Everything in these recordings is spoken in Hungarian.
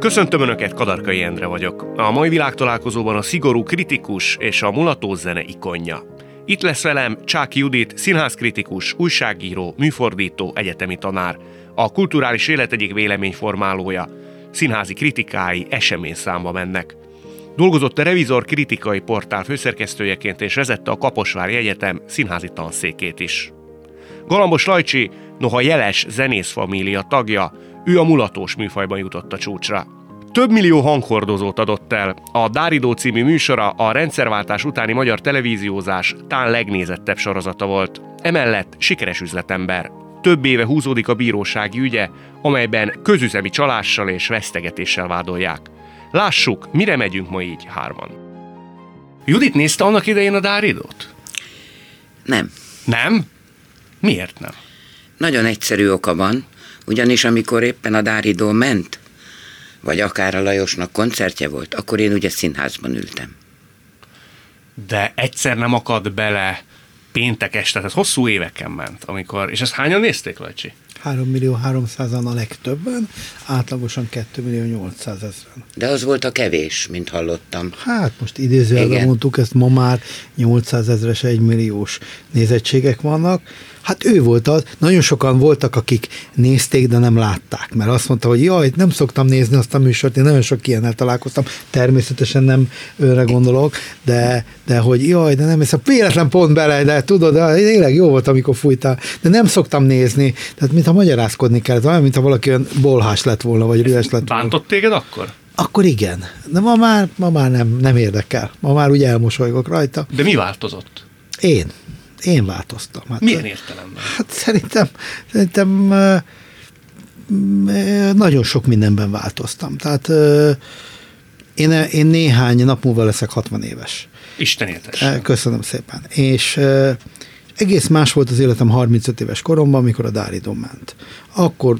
Köszöntöm Önöket, Kadarkai Endre vagyok. A mai világtalálkozóban a szigorú kritikus és a mulató zene ikonja. Itt lesz velem Csák Judit, színházkritikus, újságíró, műfordító, egyetemi tanár, a kulturális élet egyik véleményformálója. Színházi kritikái esemény számba mennek. Dolgozott a Revizor kritikai portál főszerkesztőjeként és vezette a Kaposvári Egyetem színházi tanszékét is. Galambos Lajcsi, noha jeles zenészfamília tagja, ő a mulatós műfajban jutott a csúcsra. Több millió hanghordozót adott el. A Dáridó című műsora a rendszerváltás utáni magyar televíziózás tán legnézettebb sorozata volt. Emellett sikeres üzletember. Több éve húzódik a bírósági ügye, amelyben közüzemi csalással és vesztegetéssel vádolják. Lássuk, mire megyünk ma így hárman. Judit nézte annak idején a Dáridót? Nem. Nem? Miért nem? Nagyon egyszerű oka van, ugyanis amikor éppen a Dáridó ment, vagy akár a Lajosnak koncertje volt, akkor én ugye színházban ültem. De egyszer nem akad bele péntek este, tehát hosszú éveken ment, amikor, és ezt hányan nézték, Lajcsi? 3 millió 300-an a legtöbben, átlagosan 2 millió 800 ezeren. De az volt a kevés, mint hallottam. Hát most idézőjelben mondtuk, ezt ma már 800 ezeres, 1 milliós nézettségek vannak. Hát ő volt az, nagyon sokan voltak, akik nézték, de nem látták, mert azt mondta, hogy jaj, nem szoktam nézni azt a műsort, én nagyon sok ilyennel találkoztam, természetesen nem őre gondolok, de, de hogy jaj, de nem hiszem, véletlen pont bele, de tudod, de tényleg jó volt, amikor fújtál, de nem szoktam nézni, tehát mintha magyarázkodni kellett, olyan, mintha valaki olyan bolhás lett volna, vagy rühes lett volna. Bántott téged akkor? Akkor igen, de ma már, ma már nem, nem érdekel, ma már úgy elmosolygok rajta. De mi változott? Én, én változtam. Hát, Milyen értelemben? Hát szerintem, szerintem nagyon sok mindenben változtam. Tehát én, én néhány nap múlva leszek 60 éves. Isten éltes. Eh, Köszönöm szépen. És egész más volt az életem 35 éves koromban, amikor a Dáridon ment. Akkor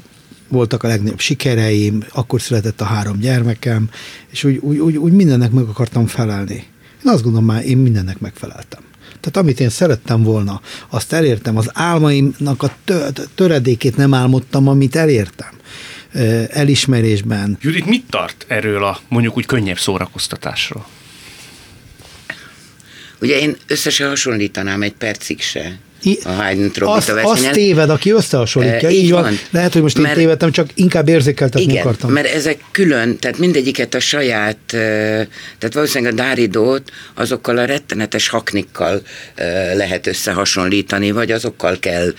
voltak a legnagyobb sikereim, akkor született a három gyermekem, és úgy, úgy, úgy, úgy mindennek meg akartam felelni. Én azt gondolom már, én mindennek megfeleltem. Tehát amit én szerettem volna, azt elértem. Az álmaimnak a tö- töredékét nem álmodtam, amit elértem. Elismerésben. Judit mit tart erről a mondjuk úgy könnyebb szórakoztatásról? Ugye én össze se hasonlítanám egy percig se I- a Haydn azt, trombita azt versenyen. téved, aki összehasonlítja. Eh, így így van. van. Lehet, hogy most én Mert- tévedtem, csak inkább érzékeltetni Igen, akartam. mert ezek külön, tehát mindegyiket a saját, tehát valószínűleg a Dáridót azokkal a rettenetes haknikkal lehet összehasonlítani, vagy azokkal kell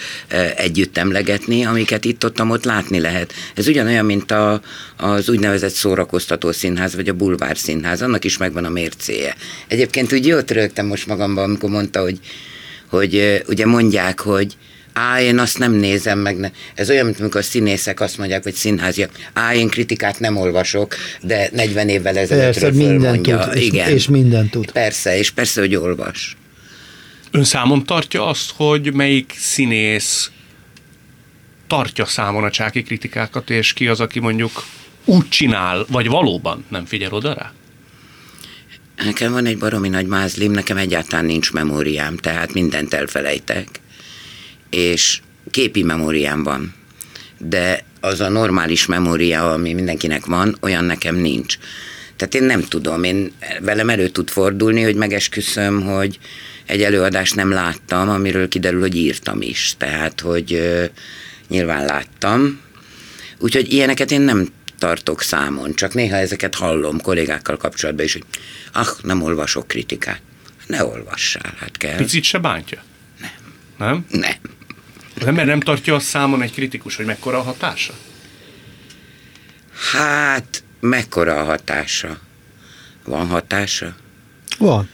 együtt emlegetni, amiket itt-ott ott látni lehet. Ez ugyanolyan, mint a, az úgynevezett szórakoztató színház, vagy a bulvár színház, annak is megvan a mércéje. Egyébként úgy jót rögtem most magamban, amikor mondta, hogy hogy ugye mondják, hogy Á, én azt nem nézem meg. Ne. Ez olyan, mint amikor a színészek azt mondják, vagy színháziak, á, én kritikát nem olvasok, de 40 évvel Persze, ezelőttről mindent fölmondja. tud, és- Igen. és mindent tud. Persze, és persze, hogy olvas. Ön számon tartja azt, hogy melyik színész tartja számon a csáki kritikákat, és ki az, aki mondjuk úgy csinál, vagy valóban nem figyel oda rá? Nekem van egy baromi nagy mázlim, nekem egyáltalán nincs memóriám, tehát mindent elfelejtek. És képi memóriám van. De az a normális memória, ami mindenkinek van, olyan nekem nincs. Tehát én nem tudom, én velem elő tud fordulni, hogy megesküszöm, hogy egy előadást nem láttam, amiről kiderül, hogy írtam is. Tehát, hogy ö, nyilván láttam. Úgyhogy ilyeneket én nem tartok számon, csak néha ezeket hallom kollégákkal kapcsolatban is, hogy ah, nem olvasok kritikát. Ne olvassál, hát kell. Picit se bántja? Nem. Nem? Nem. Az ember nem tartja azt számon egy kritikus, hogy mekkora a hatása? Hát, mekkora a hatása? Van hatása? Van.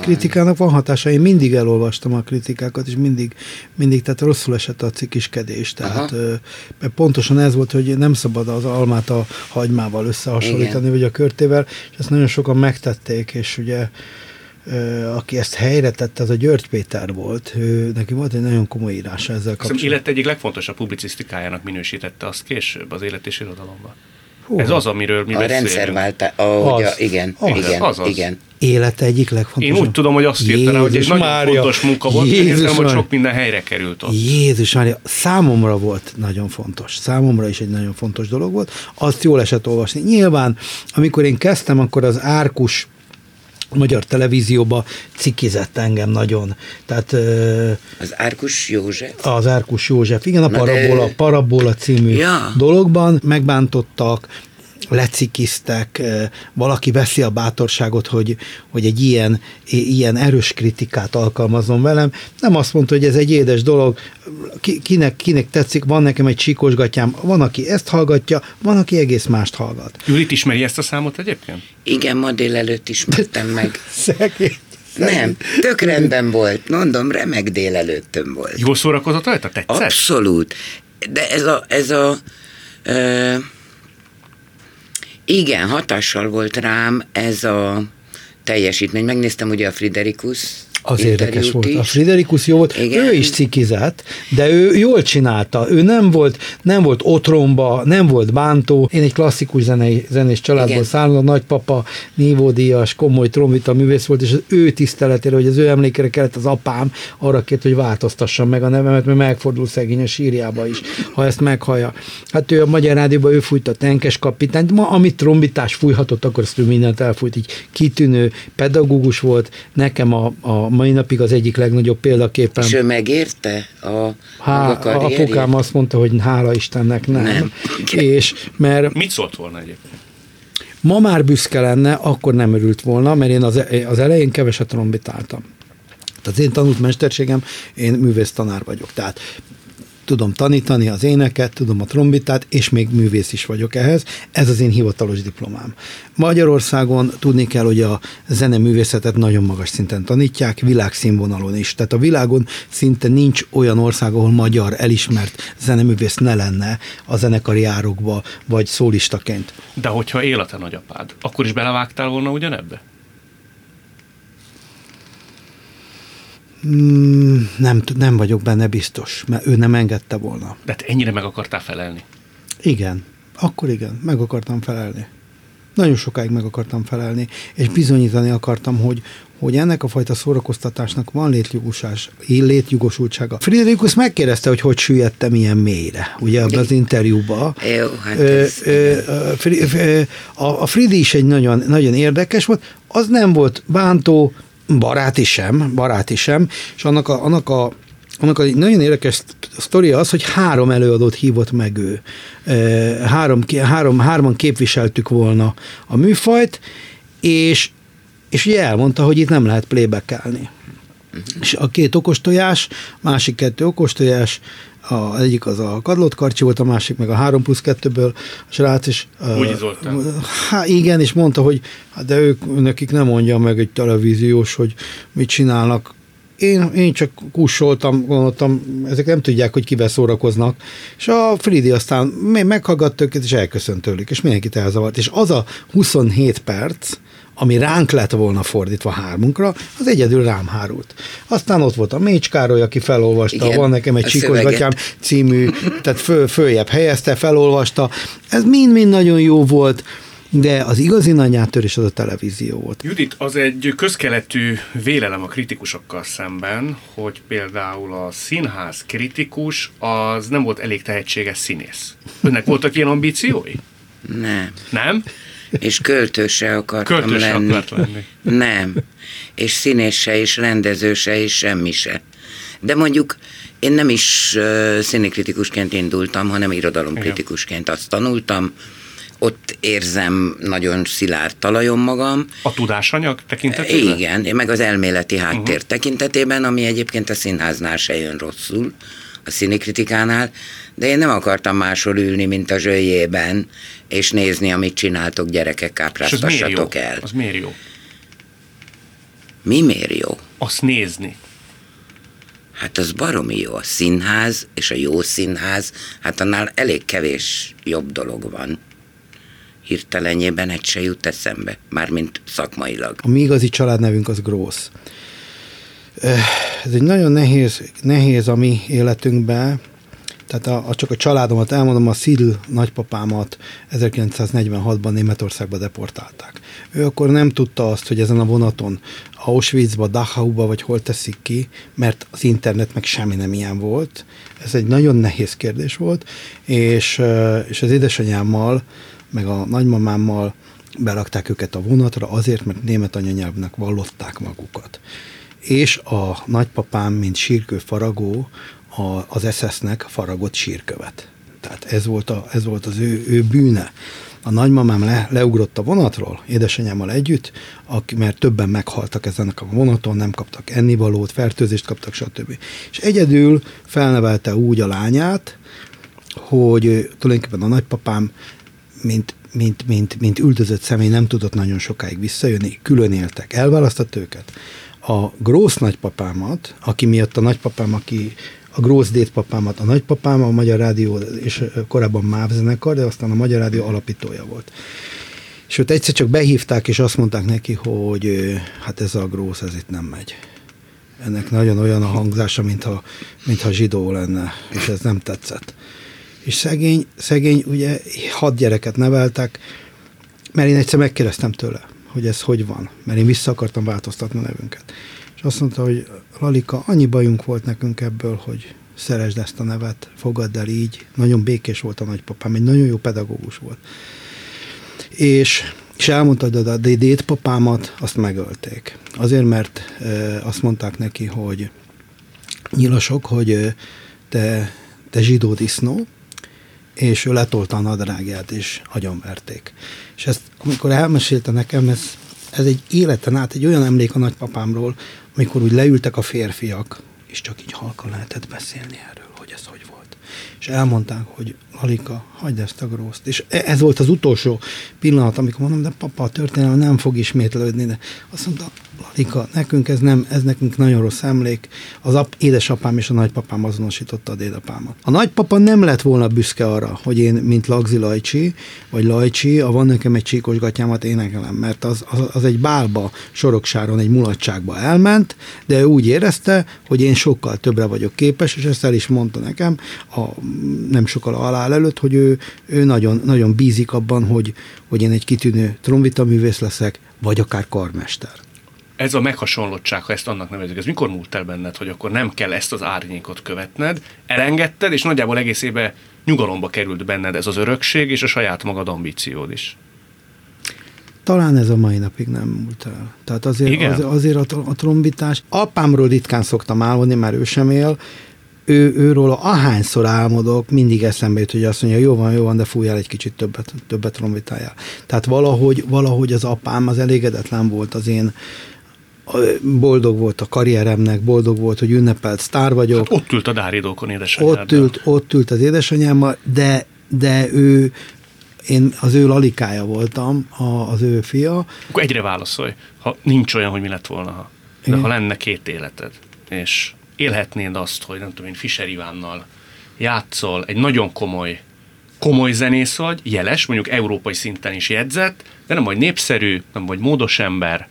Kritikának van hatása. Én mindig elolvastam a kritikákat, és mindig, mindig tehát rosszul esett a cikiskedés. Tehát, ö, mert pontosan ez volt, hogy nem szabad az almát a hagymával összehasonlítani, Igen. vagy a körtével, és ezt nagyon sokan megtették, és ugye aki ezt helyre tette, az a György Péter volt. Ő, neki volt egy nagyon komoly írása ezzel kapcsolatban. élet egyik legfontosabb publicisztikájának minősítette azt később az élet és irodalomban. Hú. Ez az, amiről mi a beszélünk. rendszerváltás, ahogy a, Az. igen, Az. igen, Az az. igen. Élete egyik legfontosabb. Én úgy tudom, hogy azt írta hogy egy Jézus nagyon Mária, fontos munka volt, Jézus Jézus értem, hogy Mária. sok minden helyre került ott. Jézus Mária, számomra volt nagyon fontos. Számomra is egy nagyon fontos dolog volt. Azt jól esett olvasni. Nyilván, amikor én kezdtem, akkor az Árkus magyar televízióba cikizett engem nagyon. Tehát Az Árkus József. az Árkus József, igen, a Na de- Parabola, Parabola című Ja. dologban megbántottak, lecikiztek, valaki veszi a bátorságot, hogy, hogy egy ilyen, ilyen erős kritikát alkalmazzon velem. Nem azt mondta, hogy ez egy édes dolog, ki, kinek, kinek tetszik, van nekem egy csíkos gatyám, van, aki ezt hallgatja, van, aki egész mást hallgat. Judit ismeri ezt a számot egyébként? Igen, ma délelőtt ismertem meg. Szegény. Nem, tök rendben volt. Mondom, remek délelőttöm volt. Jól szórakozott rajta? Tetszett? Abszolút. De ez a, ez a ö, igen, hatással volt rám ez a teljesítmény. Megnéztem ugye a Friderikus Az érdekes volt. is. A Friderikus jó volt, Igen. ő is cikizett, de ő jól csinálta. Ő nem volt, nem volt otromba, nem volt bántó. Én egy klasszikus zenei, zenés családból Igen. származom, nagypapa nívódíjas, komoly trombita művész volt, és az ő tiszteletére, hogy az ő emlékére kellett az apám arra kért, hogy változtassam meg a nevemet, mert megfordul szegény a sírjába is, ha ezt meghallja. Hát ő a Magyar Rádióban ő fújta a tenkes kapitányt, ma amit trombitás fújhatott, akkor ezt ő mindent elfújt, így kitűnő pedagógus volt, nekem a, a mai napig az egyik legnagyobb példaképpen. És ő megérte a Há, maga a karrierjét? apukám azt mondta, hogy hála Istennek nem. Nem. És mert Mit szólt volna egyébként? ma már büszke lenne, akkor nem örült volna, mert én az, az elején keveset trombitáltam. Tehát az én tanult mesterségem, én művész tanár vagyok. Tehát tudom tanítani az éneket, tudom a trombitát, és még művész is vagyok ehhez. Ez az én hivatalos diplomám. Magyarországon tudni kell, hogy a zeneművészetet nagyon magas szinten tanítják, világszínvonalon is. Tehát a világon szinte nincs olyan ország, ahol magyar elismert zeneművész ne lenne a zenekari árokba, vagy szólistaként. De hogyha él a te nagyapád, akkor is belevágtál volna ugyanebbe? Mm, nem, nem vagyok benne biztos, mert ő nem engedte volna. De te ennyire meg akartál felelni. Igen, akkor igen, meg akartam felelni. Nagyon sokáig meg akartam felelni, és bizonyítani akartam, hogy, hogy ennek a fajta szórakoztatásnak van létjogosás, létjogosultsága. Friderikus megkérdezte, hogy hogy süllyedtem ilyen mélyre, ugye ebben az interjúban. Jó, hát Ö, ez- ö, ö, a, a Fridi is egy nagyon, nagyon érdekes volt, az nem volt bántó, baráti sem, baráti sem, és annak a, annak a annak a nagyon érdekes sztoria az, hogy három előadót hívott meg ő. Három, három, hárman képviseltük volna a műfajt, és, és ugye elmondta, hogy itt nem lehet playback-elni. És a két okostojás, másik kettő okostojás, a, egyik az a Kadlott Karcsi volt, a másik meg a 3 plusz 2-ből a srác, és... Bugyi Zoltán. Hát igen, és mondta, hogy hát de ők, nekik nem mondja meg egy televíziós, hogy mit csinálnak. Én, én csak kussoltam, gondoltam, ezek nem tudják, hogy kivel szórakoznak. És a Fridi aztán meghallgatta őket, és elköszönt tőlük, és mindenkit elzavart. És az a 27 perc, ami ránk lett volna fordítva hármunkra, az egyedül rám hárult. Aztán ott volt a Mécs Károly, aki felolvasta, Igen, van nekem egy. Gatyám című, tehát föl, följebb helyezte, felolvasta. Ez mind-mind nagyon jó volt, de az igazi nagy áttörés az a televízió volt. Judit, az egy közkeletű vélelem a kritikusokkal szemben, hogy például a színház kritikus az nem volt elég tehetséges színész. Önnek voltak ilyen ambíciói? Nem. Nem? És költő se akartam Költő se lenni. akart lenni. Nem. És színész se, és rendező se, és semmi se. De mondjuk én nem is uh, színikritikusként indultam, hanem irodalomkritikusként azt tanultam. Ott érzem nagyon szilárd talajon magam. A tudásanyag tekintetében? Igen, meg az elméleti háttér uh-huh. tekintetében, ami egyébként a színháznál se jön rosszul, a színikritikánál, de én nem akartam máshol ülni, mint a zsöljében, és nézni, amit csináltok, gyerekek, kápráztassatok el. Az miért jó? Mi miért jó? Azt nézni. Hát az baromi jó. A színház és a jó színház, hát annál elég kevés jobb dolog van. Hirtelenjében egy se jut eszembe, mármint szakmailag. A mi igazi családnevünk az Grósz. Eh, Ez egy nagyon nehéz, nehéz a mi életünkben. Tehát a, a, csak a családomat elmondom, a Szidl nagypapámat 1946-ban Németországba deportálták. Ő akkor nem tudta azt, hogy ezen a vonaton Auschwitzba, Dachauba vagy hol teszik ki, mert az internet meg semmi nem ilyen volt. Ez egy nagyon nehéz kérdés volt, és, és az édesanyámmal, meg a nagymamámmal berakták őket a vonatra azért, mert német anyanyelvnek vallották magukat. És a nagypapám, mint sírkő faragó, a, az SS-nek faragott sírkövet. Tehát ez volt, a, ez volt az ő, ő bűne. A nagymamám le, leugrott a vonatról, édesanyámmal együtt, aki, mert többen meghaltak ezen a vonaton, nem kaptak ennivalót, fertőzést kaptak, stb. És egyedül felnevelte úgy a lányát, hogy tulajdonképpen a nagypapám, mint, mint, mint, mint üldözött személy nem tudott nagyon sokáig visszajönni, külön éltek, elválasztott őket. A Grósz nagypapámat, aki miatt a nagypapám, aki a Grósz dédpapámat, a nagypapám, a Magyar Rádió, és korábban MÁV zenekar, de aztán a Magyar Rádió alapítója volt. És őt egyszer csak behívták, és azt mondták neki, hogy hát ez a Grósz, ez itt nem megy. Ennek nagyon olyan a hangzása, mintha, mintha zsidó lenne, és ez nem tetszett. És szegény, szegény, ugye hat gyereket neveltek, mert én egyszer megkérdeztem tőle, hogy ez hogy van, mert én vissza akartam változtatni a nevünket. És azt mondta, hogy Lalika, annyi bajunk volt nekünk ebből, hogy szeresd ezt a nevet, fogadd el így. Nagyon békés volt a nagypapám, egy nagyon jó pedagógus volt. És, és elmondta, hogy a dédpapámat azt megölték. Azért, mert e, azt mondták neki, hogy nyilasok, hogy te, te zsidó disznó, és ő letolta a nadrágját, és agyonverték. És ezt, amikor elmesélte nekem, ez, ez egy életen át, egy olyan emlék a nagypapámról, amikor úgy leültek a férfiak, és csak így halkan lehetett beszélni erről, hogy ez hogy volt. És elmondták, hogy Alika, hagyd ezt a grószt. És e- ez volt az utolsó pillanat, amikor mondom, de papa, a történelem nem fog ismétlődni, de azt mondta, Lalika, nekünk ez nem, ez nekünk nagyon rossz emlék. Az ap, édesapám és a nagypapám azonosította a dédapámat. A nagypapa nem lett volna büszke arra, hogy én, mint Lagzi Lajcsi, vagy Lajcsi, a van nekem egy csíkos gatyámat énekelem, mert az, az, az egy bálba, soroksáron, egy mulatságba elment, de ő úgy érezte, hogy én sokkal többre vagyok képes, és ezt el is mondta nekem, a, nem sokkal alá előtt, hogy ő, ő nagyon, nagyon bízik abban, hogy, hogy én egy kitűnő trombita művész leszek, vagy akár karmester ez a meghasonlottság, ha ezt annak nevezik, ez mikor múlt el benned, hogy akkor nem kell ezt az árnyékot követned, elengedted, és nagyjából egész éve nyugalomba került benned ez az örökség, és a saját magad ambíciód is. Talán ez a mai napig nem múlt el. Tehát azért, az, azért a, a trombitás, apámról ritkán szoktam álmodni, már ő sem él, ő, őről ahányszor álmodok, mindig eszembe jut, hogy azt mondja, jó van, jó van, de fújjál egy kicsit többet, többet trombitájál. Tehát valahogy, valahogy az apám az elégedetlen volt az én boldog volt a karrieremnek, boldog volt, hogy ünnepelt sztár vagyok. Hát ott ült a dáridókon édesanyáddal. Ott ült, ott ült az édesanyámmal, de, de ő, én az ő lalikája voltam, a, az ő fia. Akkor egyre válaszolj, ha nincs olyan, hogy mi lett volna, ha, de ha lenne két életed, és élhetnéd azt, hogy nem tudom én, Fischer Ivánnal játszol, egy nagyon komoly komoly zenész vagy, jeles, mondjuk európai szinten is jegyzett, de nem vagy népszerű, nem vagy módos ember,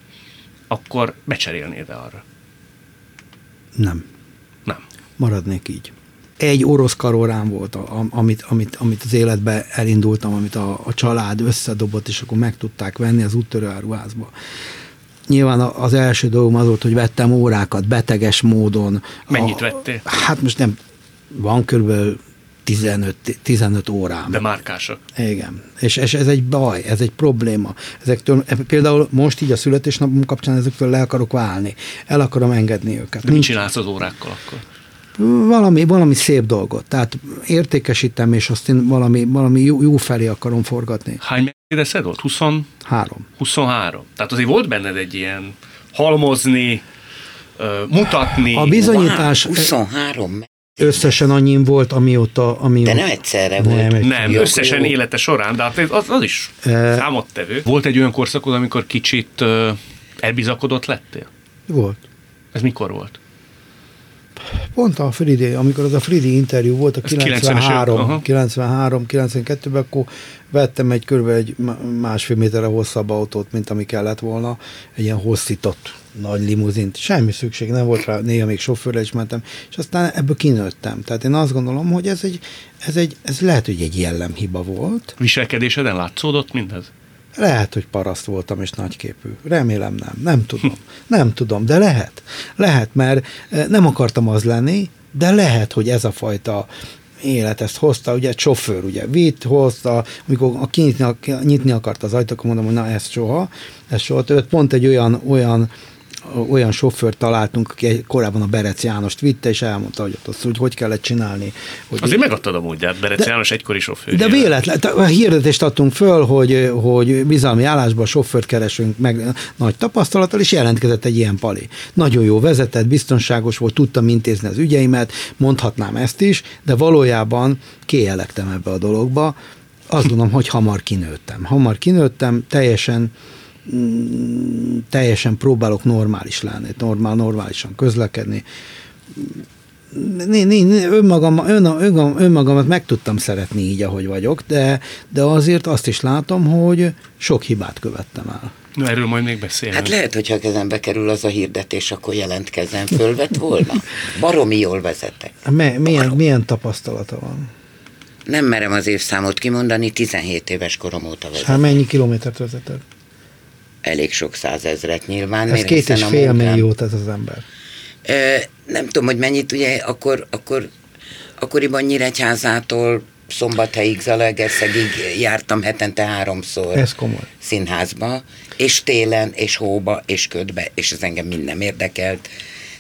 akkor becserélnéd-e arra? Nem. Nem. Maradnék így. Egy orosz karórám volt, amit, amit, amit az életbe elindultam, amit a, a család összedobott, és akkor meg tudták venni az úttörő áruházba. Nyilván az első dolgom az volt, hogy vettem órákat beteges módon. Mennyit a, vettél? Hát most nem, van körülbelül 15, 15 órám. De márkások. Igen. És, és ez egy baj, ez egy probléma. Ezektől, például most így a születésnapom kapcsán ezektől le akarok válni. El akarom engedni őket. De mit csinálsz az órákkal akkor? Valami, valami szép dolgot. Tehát értékesítem, és azt én valami, valami jó, jó felé akarom forgatni. Hány megkérdezed volt? 23. 23. Tehát azért volt benned egy ilyen halmozni, mutatni. A bizonyítás... Wow, 23 Összesen annyi volt, amióta... amióta de nem egyszerre volt. Nem, nem jó, összesen jó. élete során, de hát az, az is e... számottevő. Volt egy olyan korszakod, amikor kicsit elbizakodott lettél? Volt. Ez mikor volt? Pont a Fridi, amikor az a Fridi interjú volt a Ez 90-es 93, aha. 93, 92-ben, akkor vettem egy kb. egy má- másfél méterre hosszabb autót, mint ami kellett volna, egy ilyen hosszított nagy limuzint. Semmi szükség nem volt rá, néha még sofőrre is mentem, és aztán ebből kinőttem. Tehát én azt gondolom, hogy ez egy, ez egy, ez lehet, hogy egy jellemhiba volt, Viselkedéseden látszódott mindez? Lehet, hogy paraszt voltam és nagyképű. Remélem nem. Nem tudom. Nem tudom, de lehet. Lehet, mert eh, nem akartam az lenni, de lehet, hogy ez a fajta élet ezt hozta, ugye sofőr ugye vitt, hozta, amikor a kinyitni, nyitni akart az ajtót, akkor mondom, hogy na ez soha, ez soha. Tehát pont egy olyan, olyan olyan sofőrt találtunk, aki korábban a Berec Jánost vitte, és elmondta, hogy ott azt, hogy hogy kellett csinálni. Hogy Azért megadtad a módját, Berec De- János egykori sofőr. de véletlen, a hirdetést adtunk föl, hogy, hogy bizalmi állásban sofőrt keresünk meg nagy tapasztalattal, és jelentkezett egy ilyen pali. Nagyon jó vezetett, biztonságos volt, tudtam intézni az ügyeimet, mondhatnám ezt is, de valójában kielektem ebbe a dologba. Azt gondolom, hogy hamar kinőttem. Hamar kinőttem, teljesen mm, teljesen próbálok normális lenni, normál, normálisan közlekedni. Né, né, né, önmagam, ön, ön, önmagamat meg tudtam szeretni így, ahogy vagyok, de, de azért azt is látom, hogy sok hibát követtem el. Na, erről majd még beszélünk. Hát lehet, hogyha a kezembe kerül az a hirdetés, akkor jelentkezem. Fölvett volna. Baromi jól vezetek. Me, milyen, milyen tapasztalata van? Nem merem az évszámot kimondani, 17 éves korom óta Hát vezetek. mennyi kilométert vezetett? Elég sok százezret nyilván. Ez mert két és a fél munkám- milliót ez az ember. Nem tudom, hogy mennyit, ugye akkor, akkor akkoriban Nyíregyházától Szombathelyig, Zalaegerszegig jártam hetente háromszor Ez komoly. színházba, és télen, és hóba, és ködbe, és ez engem mind nem érdekelt.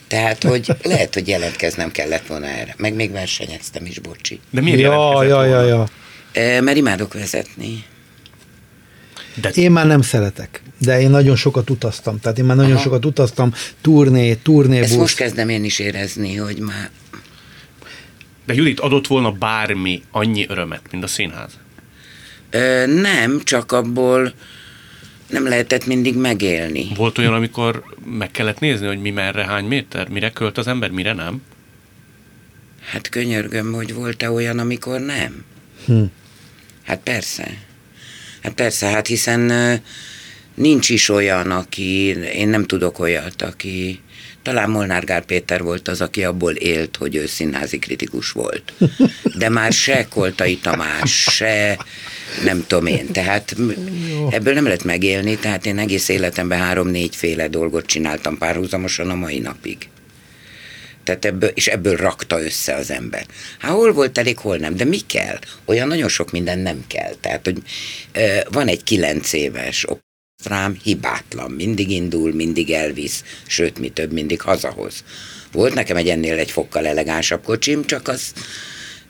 Tehát, hogy lehet, hogy jelentkeznem kellett volna erre. Meg még versenyeztem is, bocsi. De miért Ja, ja, ja, ja. Ö, mert imádok vezetni. De Én már nem szeretek, de én nagyon sokat utaztam. Tehát én már nagyon Aha. sokat utaztam, turné, Ezt turnébusz. most kezdem én is érezni, hogy már De Judit adott volna bármi annyi örömet, mint a színház. Ö, nem, csak abból nem lehetett mindig megélni. Volt olyan, amikor meg kellett nézni, hogy mi merre, hány méter, mire költ az ember, mire nem? Hát könyörgöm, hogy volt-e olyan, amikor nem? Hm. Hát persze. Hát persze, hát hiszen nincs is olyan, aki, én nem tudok olyat, aki, talán Molnár Gál Péter volt az, aki abból élt, hogy ő színházi kritikus volt. De már se Koltai Tamás, se nem tudom én. Tehát ebből nem lehet megélni, tehát én egész életemben három-négy féle dolgot csináltam párhuzamosan a mai napig. Tehát ebből, és ebből rakta össze az ember. Hát hol volt elég, hol nem, de mi kell? Olyan nagyon sok minden nem kell. Tehát, hogy van egy kilenc éves rám hibátlan, mindig indul, mindig elvisz, sőt, mi több, mindig hazahoz. Volt nekem egy ennél egy fokkal elegánsabb kocsim, csak az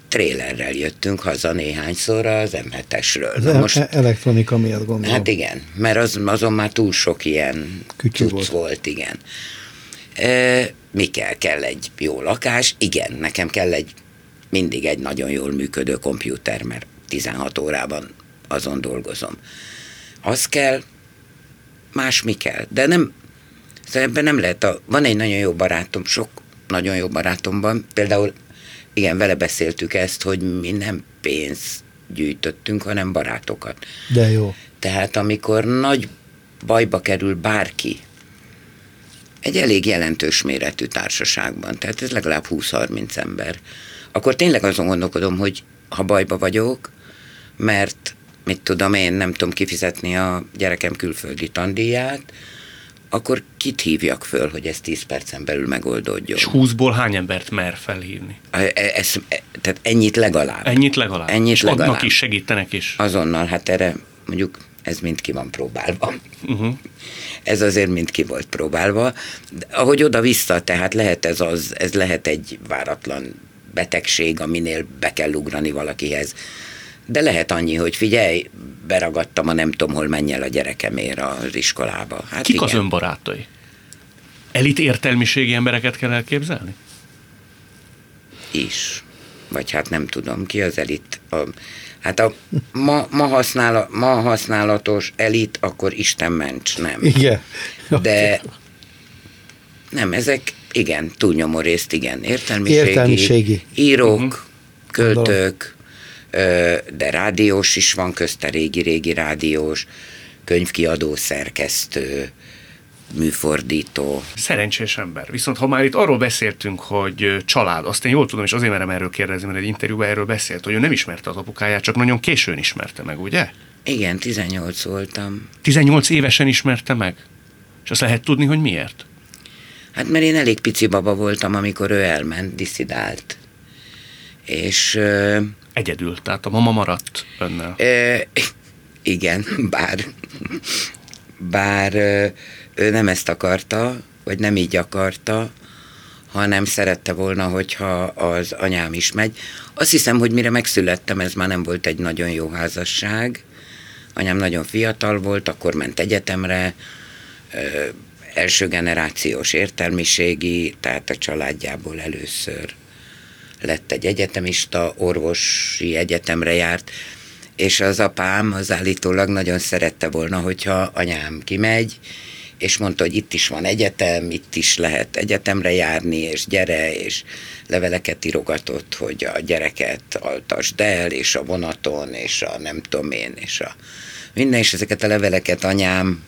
trélerrel jöttünk haza néhányszor az M7-esről. Az Na e- most, e- elektronika miatt gondolom. hát igen, mert az, azon már túl sok ilyen Kütyű volt. volt, igen. E, mi kell? Kell egy jó lakás? Igen, nekem kell egy mindig egy nagyon jól működő kompjúter, mert 16 órában azon dolgozom. Az kell, más mi kell, de nem, szóval ebben nem lehet, a, van egy nagyon jó barátom, sok nagyon jó barátom van, például igen, vele beszéltük ezt, hogy mi nem pénzt gyűjtöttünk, hanem barátokat. De jó. Tehát amikor nagy bajba kerül bárki, egy elég jelentős méretű társaságban, tehát ez legalább 20-30 ember, akkor tényleg azon gondolkodom, hogy ha bajba vagyok, mert mit tudom én, nem tudom kifizetni a gyerekem külföldi tandíját, akkor kit hívjak föl, hogy ez 10 percen belül megoldódjon? És 20-ból hány embert mer felhívni? E- e- Ez, e- tehát ennyit legalább. Ennyit legalább. Ennyit és adnak legalább. is, segítenek is. Azonnal, hát erre mondjuk ez mind ki van próbálva. Uh-huh. Ez azért mind ki volt próbálva. De ahogy oda-vissza, tehát lehet ez az, ez lehet egy váratlan betegség, aminél be kell ugrani valakihez. De lehet annyi, hogy figyelj, beragadtam a nem tudom hol menj el a gyerekemért az iskolába. Hát Kik igen. az önbarátai? Elit értelmiségi embereket kell elképzelni? is. Vagy hát nem tudom, ki az elit. A, hát a ma, ma, használ, ma használatos elit, akkor Isten ments, nem. Igen. De nem, ezek, igen, túlnyomó részt igen, értelmiségi, Értelmiségi. írók, uh-huh. költők, ö, de rádiós is van közte, régi-régi rádiós, könyvkiadó, szerkesztő, műfordító. Szerencsés ember. Viszont ha már itt arról beszéltünk, hogy család, azt én jól tudom, és azért merem erről kérdezni, mert egy interjúban erről beszélt, hogy ő nem ismerte az apukáját, csak nagyon későn ismerte meg, ugye? Igen, 18 voltam. 18 évesen ismerte meg? És azt lehet tudni, hogy miért? Hát mert én elég pici baba voltam, amikor ő elment, diszidált. És ö, Egyedül, tehát a mama maradt önnel. ö, igen, bár, bár ő nem ezt akarta, vagy nem így akarta, hanem szerette volna, hogyha az anyám is megy. Azt hiszem, hogy mire megszülettem, ez már nem volt egy nagyon jó házasság. Anyám nagyon fiatal volt, akkor ment egyetemre, első generációs értelmiségi, tehát a családjából először lett egy egyetemista, orvosi egyetemre járt, és az apám az állítólag nagyon szerette volna, hogyha anyám kimegy, és mondta, hogy itt is van egyetem, itt is lehet egyetemre járni, és gyere, és leveleket írogatott, hogy a gyereket altasd el, és a vonaton, és a nem tudom én, és a minden, és ezeket a leveleket anyám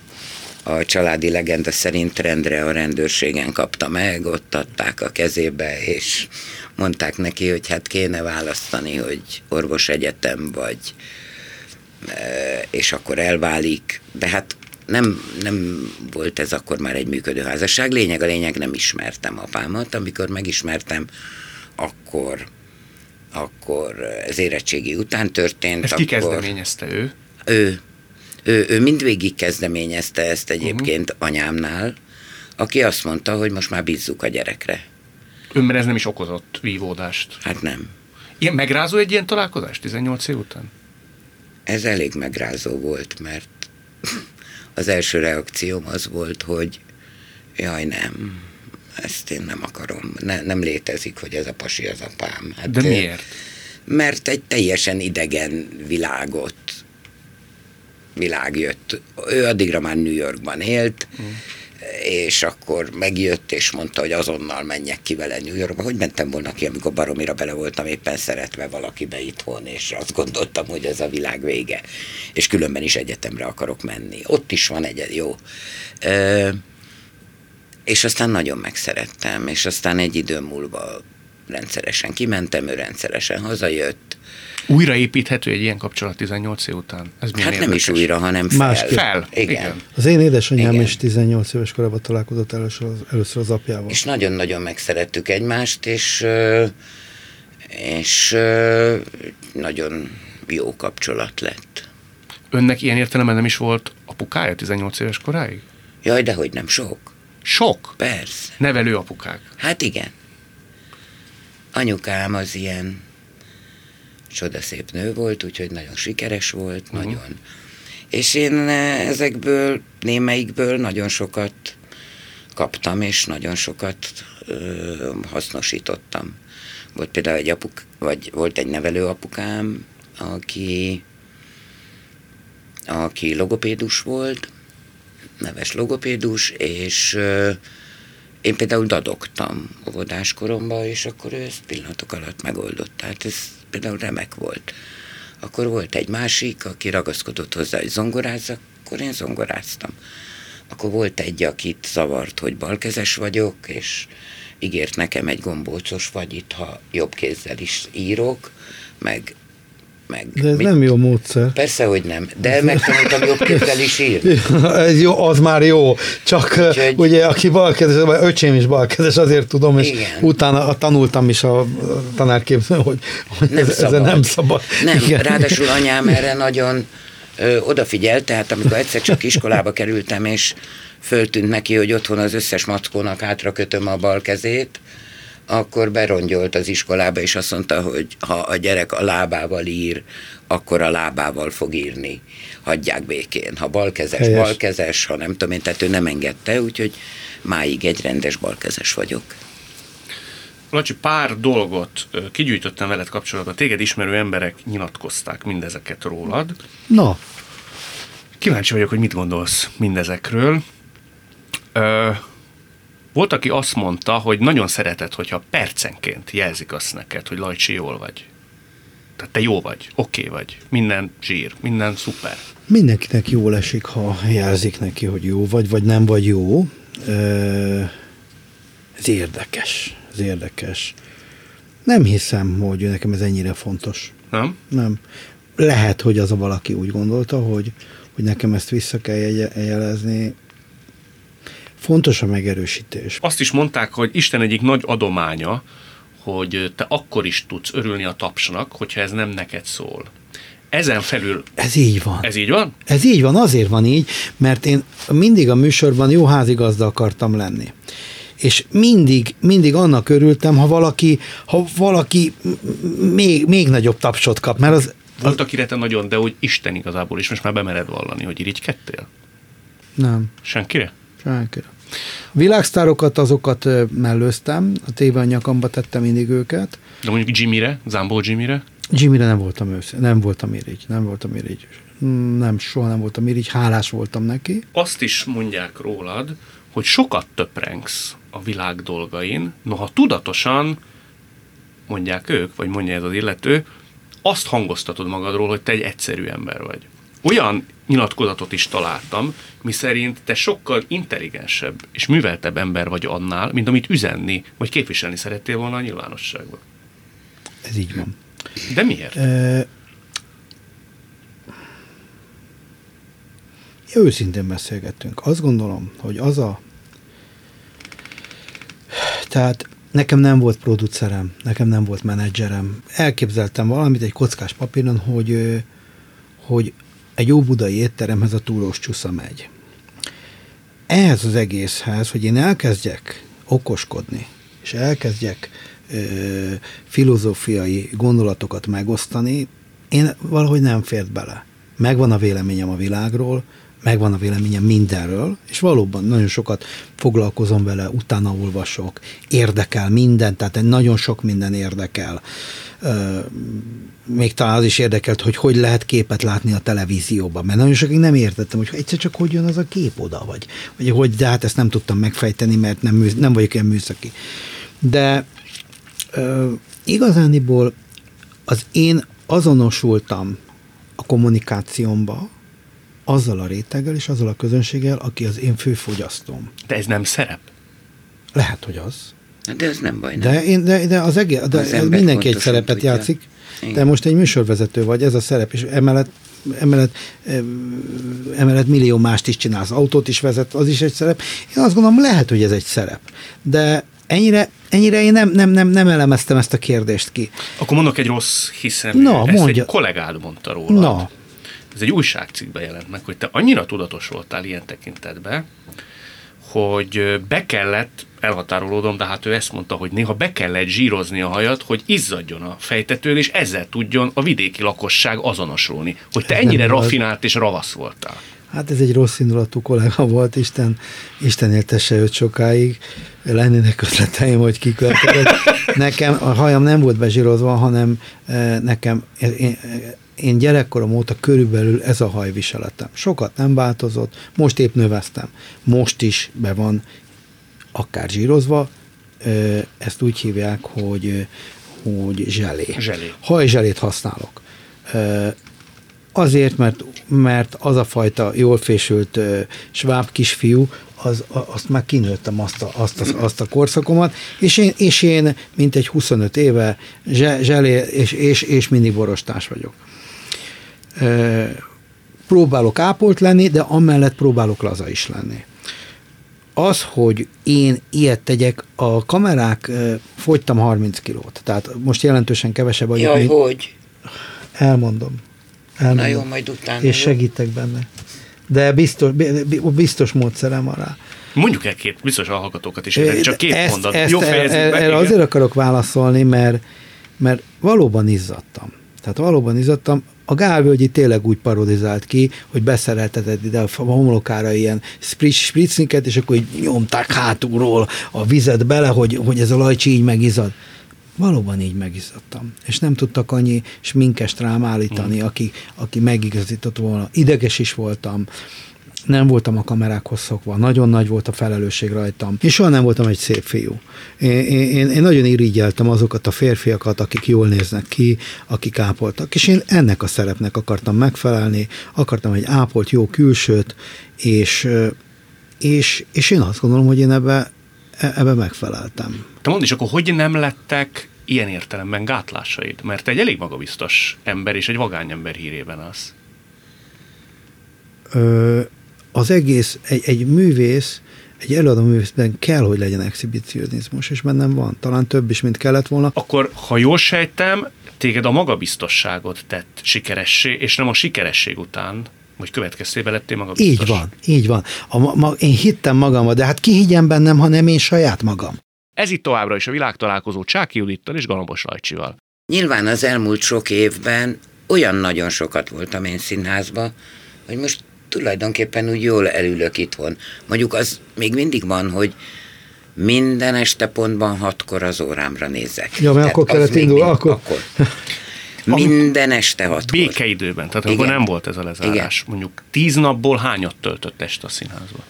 a családi legenda szerint rendre a rendőrségen kapta meg, ott adták a kezébe, és mondták neki, hogy hát kéne választani, hogy orvos egyetem vagy, e, és akkor elválik, de hát nem, nem volt ez akkor már egy működő házasság. Lényeg a lényeg, nem ismertem apámat. Amikor megismertem, akkor, akkor az érettségi után történt. Ezt ki akkor kezdeményezte ő? ő, ő, ő mindvégig kezdeményezte ezt egyébként uh-huh. anyámnál, aki azt mondta, hogy most már bízzuk a gyerekre. Önben ez nem is okozott vívódást. Hát nem. Ilyen megrázó egy ilyen találkozás 18 év után? Ez elég megrázó volt, mert az első reakcióm az volt, hogy jaj nem, ezt én nem akarom, ne, nem létezik, hogy ez a pasi az apám. Hát, De miért? Mert egy teljesen idegen világot világ jött. Ő addigra már New Yorkban élt, mm. És akkor megjött, és mondta, hogy azonnal menjek ki vele New Yorkba. Hogy mentem volna ki, amikor baromira bele voltam éppen szeretve valakibe itthon, és azt gondoltam, hogy ez a világ vége. És különben is egyetemre akarok menni. Ott is van egy jó. Ö, és aztán nagyon megszerettem, és aztán egy idő múlva rendszeresen kimentem, ő rendszeresen hazajött, Újraépíthető egy ilyen kapcsolat 18 év után? Ez Hát nem is érdekes. újra, hanem fel. Másképp. Fel, Igen. igen. Az én édesanyám Igen. is 18 éves korában találkozott először az, először az apjával. És nagyon-nagyon megszerettük egymást, és, és nagyon jó kapcsolat lett. Önnek ilyen értelemben nem is volt apukája 18 éves koráig? Jaj, de hogy nem sok. Sok. Persze. Nevelő apukák. Hát igen. Anyukám az ilyen csodaszép nő volt, úgyhogy nagyon sikeres volt, uh-huh. nagyon. És én eh, ezekből, némelyikből nagyon sokat kaptam, és nagyon sokat ö, hasznosítottam. Volt például egy apuk, vagy volt egy nevelő apukám, aki, aki logopédus volt, neves logopédus, és ö, én például dadogtam óvodás koromban, és akkor ő ezt pillanatok alatt megoldott. Tehát ez például remek volt. Akkor volt egy másik, aki ragaszkodott hozzá, hogy zongorázzak, akkor én zongoráztam. Akkor volt egy, akit zavart, hogy balkezes vagyok, és ígért nekem egy gombócos itt, ha jobb kézzel is írok, meg meg De ez mit- nem jó módszer. Persze, hogy nem, de megtanultam jobb kézzel is írni. Ez jó, az már jó. Csak Úgyhogy- ugye, aki balkezes, vagy öcsém is balkezes, azért tudom, és Igen. utána tanultam is a tanárképzőn, hogy, hogy Nem ez, szabad. nem szabad. Nem, Igen. ráadásul anyám erre nagyon ö, odafigyelt, tehát amikor egyszer csak iskolába kerültem, és föltűnt neki, hogy otthon az összes mackónak hátra kötöm a bal kezét, akkor berongyolt az iskolába, és azt mondta, hogy ha a gyerek a lábával ír, akkor a lábával fog írni. Hagyják békén. Ha balkezes, Helyes. balkezes, ha nem tudom én, tehát ő nem engedte, úgyhogy máig egy rendes balkezes vagyok. Lacsi, pár dolgot kigyűjtöttem veled kapcsolatban. Téged ismerő emberek nyilatkozták mindezeket rólad. Na, Kíváncsi vagyok, hogy mit gondolsz mindezekről. Ö, Volt, aki azt mondta, hogy nagyon szeretett, hogyha percenként jelzik azt neked, hogy Lajcsi jól vagy. Tehát te jó vagy, oké okay vagy, minden zsír, minden szuper. Mindenkinek jól esik, ha jelzik neki, hogy jó vagy, vagy nem vagy jó. Ez érdekes, ez érdekes. Nem hiszem, hogy nekem ez ennyire fontos. Nem? Nem. Lehet, hogy az a valaki úgy gondolta, hogy, hogy nekem ezt vissza kell jelezni. Fontos a megerősítés. Azt is mondták, hogy Isten egyik nagy adománya, hogy te akkor is tudsz örülni a tapsnak, hogyha ez nem neked szól. Ezen felül... Ez így van. Ez így van? Ez így van, azért van így, mert én mindig a műsorban jó házigazda akartam lenni. És mindig, mindig annak örültem, ha valaki, ha valaki még, még nagyobb tapsot kap, mert az... Volt, akire te nagyon, de hogy Isten igazából is, most már bemered vallani, hogy irigykedtél? Nem. Senkire? Senkire. Világsztárokat, azokat mellőztem, a téve a nyakamba tettem mindig őket. De mondjuk Jimmyre, Zambó Jimmyre? Jimmyre nem voltam ősz, nem voltam irigy, nem voltam irigy. Nem, soha nem voltam irigy, hálás voltam neki. Azt is mondják rólad, hogy sokat töprengsz a világ dolgain, noha tudatosan mondják ők, vagy mondja ez az illető, azt hangoztatod magadról, hogy te egy egyszerű ember vagy. Olyan nyilatkozatot is találtam, miszerint te sokkal intelligensebb és műveltebb ember vagy annál, mint amit üzenni vagy képviselni szerettél volna a nyilvánosságban. Ez így van. De miért? E- őszintén beszélgettünk. Azt gondolom, hogy az a... Tehát nekem nem volt producerem, nekem nem volt menedzserem. Elképzeltem valamit egy kockás papíron, hogy, hogy egy óbudai étteremhez a túrós csúsza megy. Ehhez az egészhez, hogy én elkezdjek okoskodni, és elkezdjek ö, filozófiai gondolatokat megosztani, én valahogy nem fért bele. Megvan a véleményem a világról, megvan a véleményem mindenről, és valóban nagyon sokat foglalkozom vele, utána olvasok, érdekel minden, tehát nagyon sok minden érdekel. Még talán az is érdekelt, hogy hogy lehet képet látni a televízióban, mert nagyon sokig nem értettem, hogy egyszer csak hogy jön az a kép oda, vagy, vagy hogy, de hát ezt nem tudtam megfejteni, mert nem, nem vagyok ilyen műszaki. De ö, igazániból az én azonosultam a kommunikációmba, azzal a réteggel és azzal a közönséggel, aki az én fő fogyasztóm. De ez nem szerep? Lehet, hogy az. De ez nem baj. Nem. De, én, de, de az egész, de az mindenki egy szerepet tudja. játszik. Igen. De most egy műsorvezető vagy, ez a szerep, és emellett emellett, emellett millió mást is csinálsz, autót is vezet, az is egy szerep. Én azt gondolom, lehet, hogy ez egy szerep. De ennyire, ennyire én nem, nem, nem, nem elemeztem ezt a kérdést ki. Akkor mondok egy rossz hiszem. Na, ezt mondja. egy kollégád mondta róla. Na, ez egy újságcikkben jelent meg, hogy te annyira tudatos voltál ilyen tekintetben, hogy be kellett, elhatárolódom, de hát ő ezt mondta, hogy néha be kellett zsírozni a hajat, hogy izzadjon a fejtetőd, és ezzel tudjon a vidéki lakosság azonosulni. Hogy te ez ennyire rafinált és ravasz voltál. Hát ez egy rossz indulatú kollega volt, Isten, Isten éltesse őt sokáig. Lennének ötleteim, hogy kik Nekem a hajam nem volt bezsírozva, hanem eh, nekem, én, én gyerekkorom óta körülbelül ez a hajviseletem. Sokat nem változott, most épp növeztem. Most is be van akár zsírozva, ezt úgy hívják, hogy, hogy zselé. zselé. Hajzselét használok. Azért, mert, mert az a fajta jól fésült sváb kisfiú, az, azt már kinőttem azt a, azt, a, azt a korszakomat, és én, és én mint egy 25 éve zselé, és, és, és mindig borostás vagyok próbálok ápolt lenni, de amellett próbálok laza is lenni. Az, hogy én ilyet tegyek, a kamerák, fogytam 30 kilót, tehát most jelentősen kevesebb vagyok. Jaj, mint... hogy? Elmondom. Elmondom. Na jó, majd utána. És segítek benne. De biztos, biztos módszerem van rá. Mondjuk el két, biztos a hallgatókat is érteni, csak két ezt, mondat. Ezt, Jó Erre azért akarok válaszolni, mert, mert valóban izzadtam. Tehát valóban izzadtam, a Gálvölgyi tényleg úgy parodizált ki, hogy beszereltetett ide a homlokára ilyen spritzniket, és akkor így nyomták hátulról a vizet bele, hogy, hogy ez a lajcsi így megizad. Valóban így megizadtam. És nem tudtak annyi sminkest rám állítani, mm. aki, aki megigazított volna. Ideges is voltam. Nem voltam a kamerákhoz szokva, nagyon nagy volt a felelősség rajtam, és soha nem voltam egy szép fiú. Én, én, én nagyon irigyeltem azokat a férfiakat, akik jól néznek ki, akik ápoltak, és én ennek a szerepnek akartam megfelelni, akartam egy ápolt, jó külsőt, és, és, és én azt gondolom, hogy én ebbe, ebbe megfeleltem. Te mondd is, akkor hogy nem lettek ilyen értelemben gátlásaid? Mert te egy elég magabiztos ember és egy vagány ember hírében az. Ö, az egész, egy, egy művész, egy előadó művészben kell, hogy legyen exhibicionizmus, és bennem van. Talán több is, mint kellett volna. Akkor, ha jól sejtem, téged a magabiztosságot tett sikeressé, és nem a sikeresség után, vagy következtében lettél magabiztos. Így van, így van. A, ma, én hittem magamban, de hát ki higgyen bennem, ha nem én saját magam. Ez itt továbbra is a világtalálkozó Csáki Judittal és Galambos Lajcsival. Nyilván az elmúlt sok évben olyan nagyon sokat voltam én színházba, hogy most tulajdonképpen úgy jól elülök itthon. Mondjuk az még mindig van, hogy minden este pontban hatkor az órámra nézek. Ja, mert akkor kellett indulni, akkor... akkor. Minden este hatkor. Békeidőben, tehát Igen. akkor nem volt ez a lezárás. Igen. Mondjuk tíz napból hányat töltött este a színházba?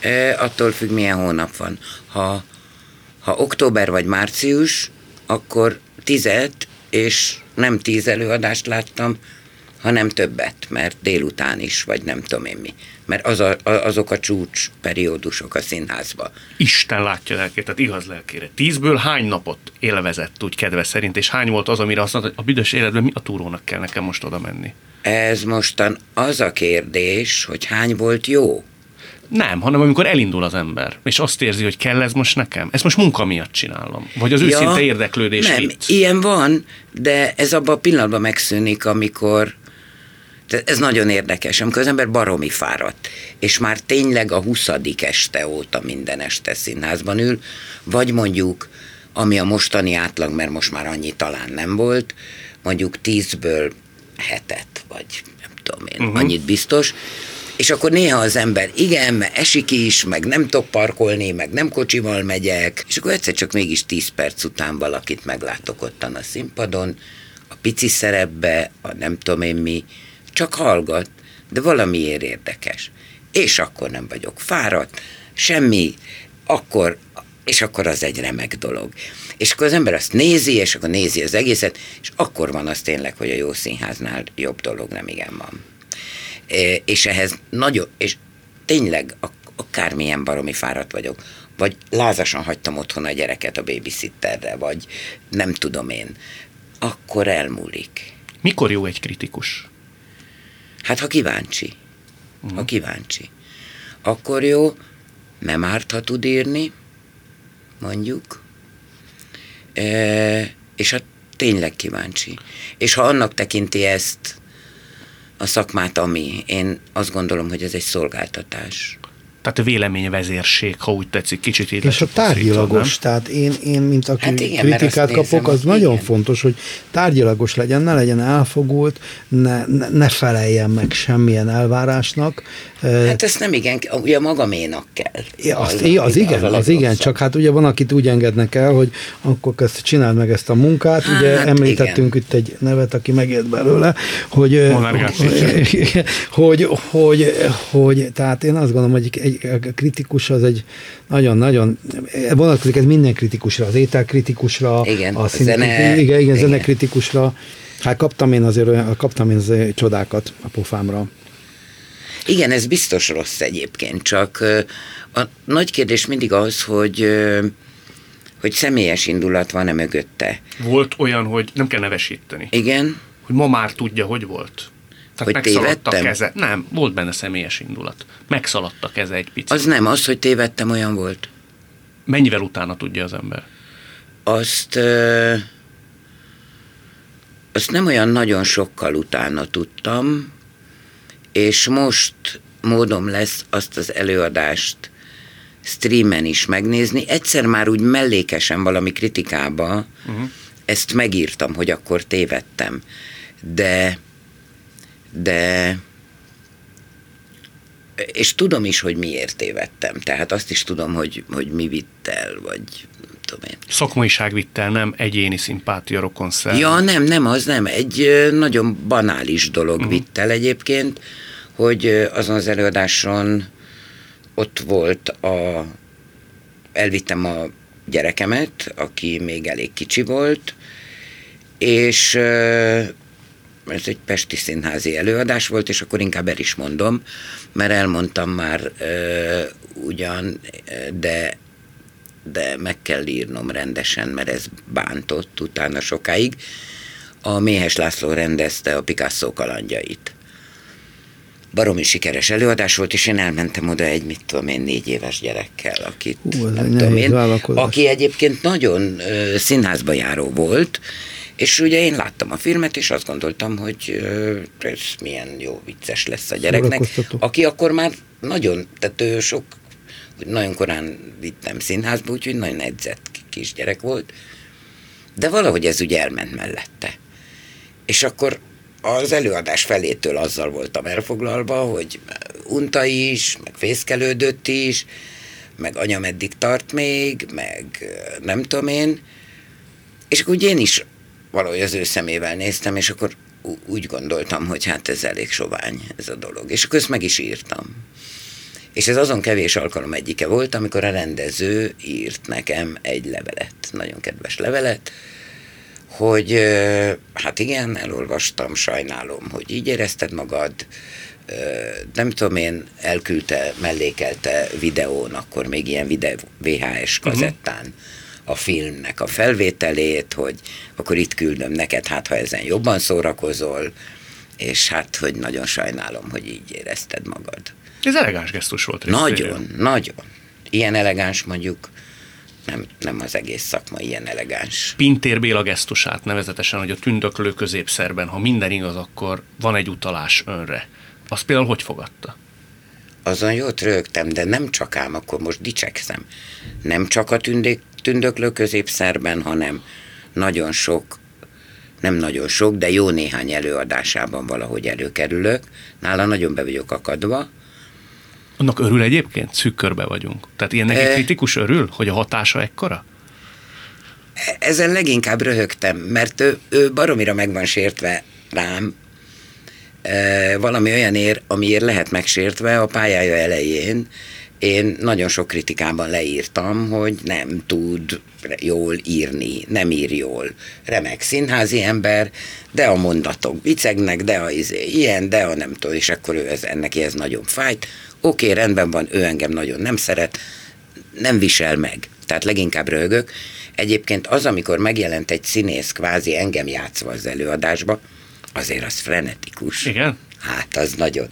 E, attól függ, milyen hónap van. Ha, ha október vagy március, akkor tizet, és nem tíz előadást láttam, hanem többet, mert délután is, vagy nem tudom én mi. Mert az a, azok a csúcs periódusok a színházba. Isten látja lelkét, tehát igaz lelkére. Tízből hány napot élvezett úgy kedve szerint, és hány volt az, amire azt mondta, hogy a büdös életben mi a túrónak kell nekem most oda menni? Ez mostan az a kérdés, hogy hány volt jó. Nem, hanem amikor elindul az ember, és azt érzi, hogy kell ez most nekem. Ezt most munka miatt csinálom. Vagy az ja, őszinte érdeklődés Nem, vicc. ilyen van, de ez abban a pillanatban megszűnik, amikor ez nagyon érdekes, amikor az ember baromi fáradt, és már tényleg a huszadik este óta minden este színházban ül, vagy mondjuk, ami a mostani átlag, mert most már annyi talán nem volt, mondjuk tízből hetet, vagy nem tudom én, uh-huh. annyit biztos, és akkor néha az ember, igen, mert esik is, meg nem tudok parkolni, meg nem kocsival megyek, és akkor egyszer csak mégis tíz perc után valakit meglátok ottan a színpadon, a pici szerepbe, a nem tudom én mi, csak hallgat, de valamiért érdekes. És akkor nem vagyok fáradt, semmi, akkor, és akkor az egy remek dolog. És akkor az ember azt nézi, és akkor nézi az egészet, és akkor van az tényleg, hogy a jó színháznál jobb dolog nem igen van. E, és ehhez nagyon, és tényleg akármilyen baromi fáradt vagyok, vagy lázasan hagytam otthon a gyereket a babysitterre, vagy nem tudom én, akkor elmúlik. Mikor jó egy kritikus? Hát ha kíváncsi. Uh-huh. Ha kíváncsi. Akkor jó, nem árt, ha tud írni, mondjuk, e, és ha tényleg kíváncsi. És ha annak tekinti ezt a szakmát, ami, én azt gondolom, hogy ez egy szolgáltatás tehát a véleményvezérség, ha úgy tetszik, kicsit így És a tárgyilagos, tehát én, én mint aki hát igen, kritikát kapok, nézem, az nagyon igen. fontos, hogy tárgyilagos legyen, ne legyen elfogult, ne, ne, ne feleljen meg semmilyen elvárásnak. Hát ezt nem igen, ugye magaménak kell. Ja, azt, az, az, igen, az, az igen, csak hát ugye van, akit úgy engednek el, hogy akkor ezt csináld meg ezt a munkát, hát, ugye hát említettünk igen. itt egy nevet, aki megért belőle, hogy, hogy, hogy, hogy, hogy, tehát én azt gondolom, hogy egy egy kritikus az egy nagyon-nagyon, vonatkozik ez minden kritikusra, az ételkritikusra, igen, a szín, zene, igen, igen, zenekritikusra. Hát kaptam én azért, kaptam én azért csodákat a pofámra. Igen, ez biztos rossz egyébként, csak a nagy kérdés mindig az, hogy hogy személyes indulat van-e mögötte. Volt olyan, hogy nem kell nevesíteni. Igen. Hogy ma már tudja, hogy volt. Tehát hogy megszaladt a keze. Nem, volt benne személyes indulat. Megszaladt a keze egy picit. Az nem, az, hogy tévedtem, olyan volt. Mennyivel utána tudja az ember? Azt, ö, azt nem olyan nagyon sokkal utána tudtam, és most módom lesz azt az előadást streamen is megnézni. Egyszer már úgy mellékesen valami kritikába uh-huh. ezt megírtam, hogy akkor tévedtem. De de és tudom is, hogy miért tévedtem. Tehát azt is tudom, hogy, hogy mi vitt el, vagy tudom én. Szakmaiság vitt el, nem egyéni szimpátia, rokonszer. Ja, nem, nem, az nem. Egy nagyon banális dolog uh-huh. vitt el egyébként, hogy azon az előadáson ott volt a... Elvittem a gyerekemet, aki még elég kicsi volt, és ez egy Pesti Színházi előadás volt, és akkor inkább el is mondom, mert elmondtam már ugyan, de de meg kell írnom rendesen, mert ez bántott utána sokáig. A Méhes László rendezte a Picasso kalandjait. Baromi sikeres előadás volt, és én elmentem oda egy, mit tudom én, négy éves gyerekkel, akit Hú, nem tudom én, aki egyébként nagyon ö, színházba járó volt, és ugye én láttam a filmet, és azt gondoltam, hogy ez milyen jó vicces lesz a gyereknek, aki akkor már nagyon, tehát ő sok, nagyon korán vittem színházba, úgyhogy nagyon edzett kisgyerek volt, de valahogy ez ugye elment mellette. És akkor az előadás felétől azzal voltam elfoglalva, hogy unta is, meg fészkelődött is, meg anya meddig tart még, meg nem tudom én. És akkor ugye én is valahogy az ő szemével néztem, és akkor úgy gondoltam, hogy hát ez elég sovány ez a dolog. És akkor ezt meg is írtam. És ez azon kevés alkalom egyike volt, amikor a rendező írt nekem egy levelet, nagyon kedves levelet, hogy hát igen, elolvastam, sajnálom, hogy így érezted magad, nem tudom én, elküldte, mellékelte videón, akkor még ilyen videó, VHS kazettán a filmnek a felvételét, hogy akkor itt küldöm neked, hát ha ezen jobban szórakozol, és hát, hogy nagyon sajnálom, hogy így érezted magad. Ez elegáns gesztus volt részéről. Nagyon, nagyon. Ilyen elegáns mondjuk, nem, nem az egész szakma ilyen elegáns. Pintér Béla gesztusát, nevezetesen, hogy a tündöklő középszerben, ha minden igaz, akkor van egy utalás önre. Azt például hogy fogadta? Azon jót rögtem, de nem csak ám, akkor most dicsekszem. Nem csak a tündék, tündöklő középszerben, hanem nagyon sok, nem nagyon sok, de jó néhány előadásában valahogy előkerülök. Nála nagyon be vagyok akadva. Annak örül egyébként? Szűk körbe vagyunk. Tehát ilyen neki kritikus örül, hogy a hatása ekkora? Ezen leginkább röhögtem, mert ő, ő baromira meg van sértve rám, valami olyan ér, amiért lehet megsértve a pályája elején. Én nagyon sok kritikában leírtam, hogy nem tud jól írni, nem ír jól. Remek színházi ember, de a mondatok vicegnek, de a izé, ilyen, de a nem tudom, és akkor ő ez, neki ez nagyon fájt. Oké, rendben van, ő engem nagyon nem szeret, nem visel meg. Tehát leginkább röhögök. Egyébként az, amikor megjelent egy színész kvázi engem játszva az előadásba, azért az frenetikus. Igen? Hát az nagyon.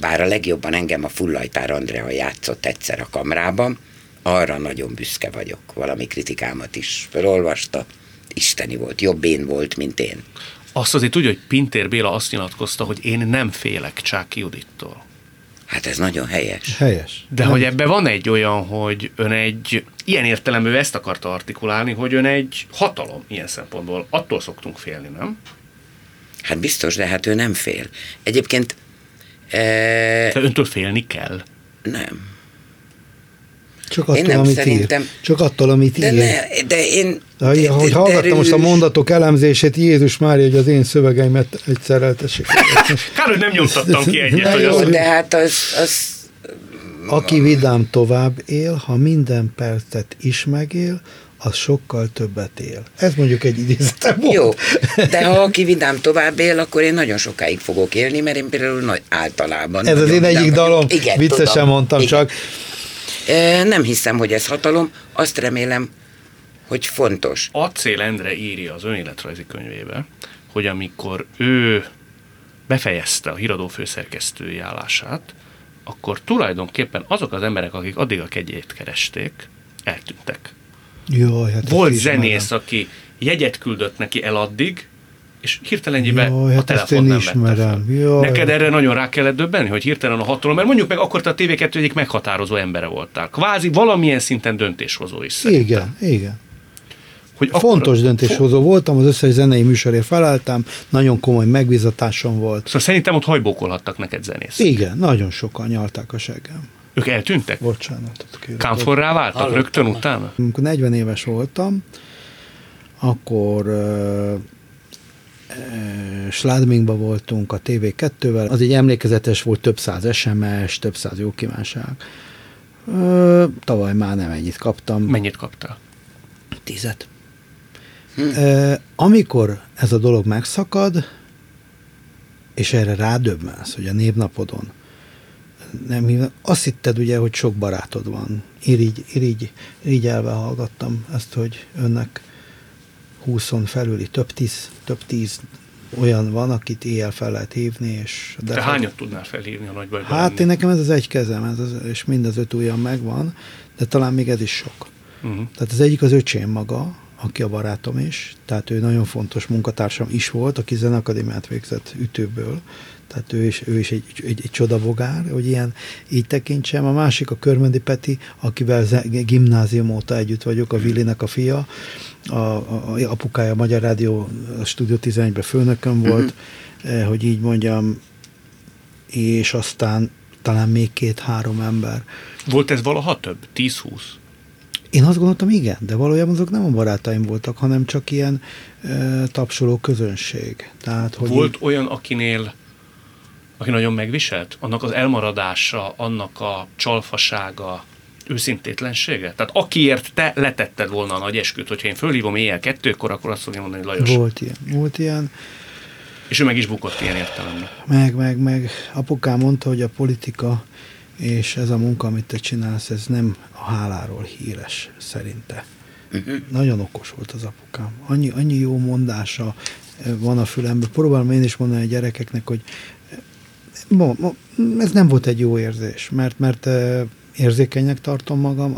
Bár a legjobban engem a Fullajtár Andrea játszott egyszer a kamrában, arra nagyon büszke vagyok. Valami kritikámat is felolvasta. Isteni volt, jobb én volt, mint én. Azt azért tudja, hogy Pintér Béla azt nyilatkozta, hogy én nem félek Csáki Judittól. Hát ez nagyon helyes. Helyes. De hogy ebbe van egy olyan, hogy ön egy, ilyen értelemben ő ezt akarta artikulálni, hogy ön egy hatalom ilyen szempontból. Attól szoktunk félni, nem? Hát biztos, de hát ő nem fél. Egyébként e, öntől félni kell. nem. Csak Én attól, nem amit szerintem- ír. Csak attól, amit De, ír. ne, de én... De, ahogy- ahogy de- hallgattam most a mondatok elemzését, Jézus Mária, hogy az én szövegeimet egyszer eltessék. Kár, hogy nem nyomtattam ki egyet, hogy jó, az, De hát az, az Aki vidám tovább él, ha minden percet is megél, az sokkal többet él. Ez mondjuk egy idézetem volt. jó. De ha aki vidám tovább él, akkor én nagyon sokáig fogok élni, mert én például nagy általában... Ez az én egyik dalom. Igen, Viccesen tudom. mondtam Igen. csak. Nem hiszem, hogy ez hatalom. Azt remélem, hogy fontos. Acél Endre írja az önéletrajzi könyvébe, hogy amikor ő befejezte a híradó főszerkesztői állását, akkor tulajdonképpen azok az emberek, akik addig a kegyét keresték, eltűntek. Jaj, hát Volt ismerem. zenész, aki jegyet küldött neki el addig, és hirtelenjében Jaj, a hát ezt telefon nem vette ismerem. Jaj. Neked erre nagyon rá kellett döbbenni, hogy hirtelen a hatalom, mert mondjuk meg akkor te a TV2 egyik meghatározó embere voltál. Kvázi valamilyen szinten döntéshozó is szerintem. Igen, igen. Hogy Fontos döntéshozó voltam, az összes zenei műsorért felálltam, nagyon komoly megbizatásom volt. Szóval szerintem ott hajbókolhattak neked zenész. Igen, nagyon sokan nyalták a seggem. Ők eltűntek? Bocsánatot kérek. Kámforrá váltak Hallottam. rögtön utána? Amikor 40 éves voltam, akkor ö, Sládmingba voltunk a TV2-vel, az egy emlékezetes volt, több száz SMS, több száz jó kívánság. Ö, tavaly már nem ennyit kaptam. Mennyit kaptál? Tizet. Hm. Ö, amikor ez a dolog megszakad, és erre rádöbbensz, hogy a névnapodon nem azt hitted ugye, hogy sok barátod van. Irigy, irigy, irigyelve hallgattam ezt, hogy önnek húszon felüli, több tíz, több tíz olyan van, akit éjjel fel lehet hívni. És de Te hányat tudnál felhívni a nagybajban? Hát én nekem ez az egy kezem, ez az, és mind az öt ujjam megvan, de talán még ez is sok. Uh-huh. Tehát az egyik az öcsém maga, aki a barátom is, tehát ő nagyon fontos munkatársam is volt, aki zenakadémiát végzett ütőből, tehát ő is, ő is egy, egy, egy csodabogár, hogy ilyen így tekintsem. A másik a Körmendi Peti, akivel gimnázium óta együtt vagyok, a Villinek a fia, a, a, a apukája a Magyar Rádió a Stúdió 11-ben főnököm volt, uh-huh. hogy így mondjam, és aztán talán még két-három ember. Volt ez valaha több? 10-20? Én azt gondoltam, igen, de valójában azok nem a barátaim voltak, hanem csak ilyen e, tapsoló közönség. Tehát, hogy Volt így... olyan, akinél aki nagyon megviselt? Annak az elmaradása, annak a csalfasága, őszintétlensége? Tehát akiért te letetted volna a nagy esküt, hogyha én fölhívom éjjel kettőkor, akkor azt fogja mondani, hogy Lajos. Volt ilyen, volt ilyen. És ő meg is bukott ilyen értelemben. Meg, meg, meg. Apukám mondta, hogy a politika és ez a munka, amit te csinálsz, ez nem a háláról híres, szerinte. Nagyon okos volt az apukám. Annyi, annyi jó mondása van a fülemben. Próbálom én is mondani a gyerekeknek, hogy ez nem volt egy jó érzés, mert, mert érzékenynek tartom magam,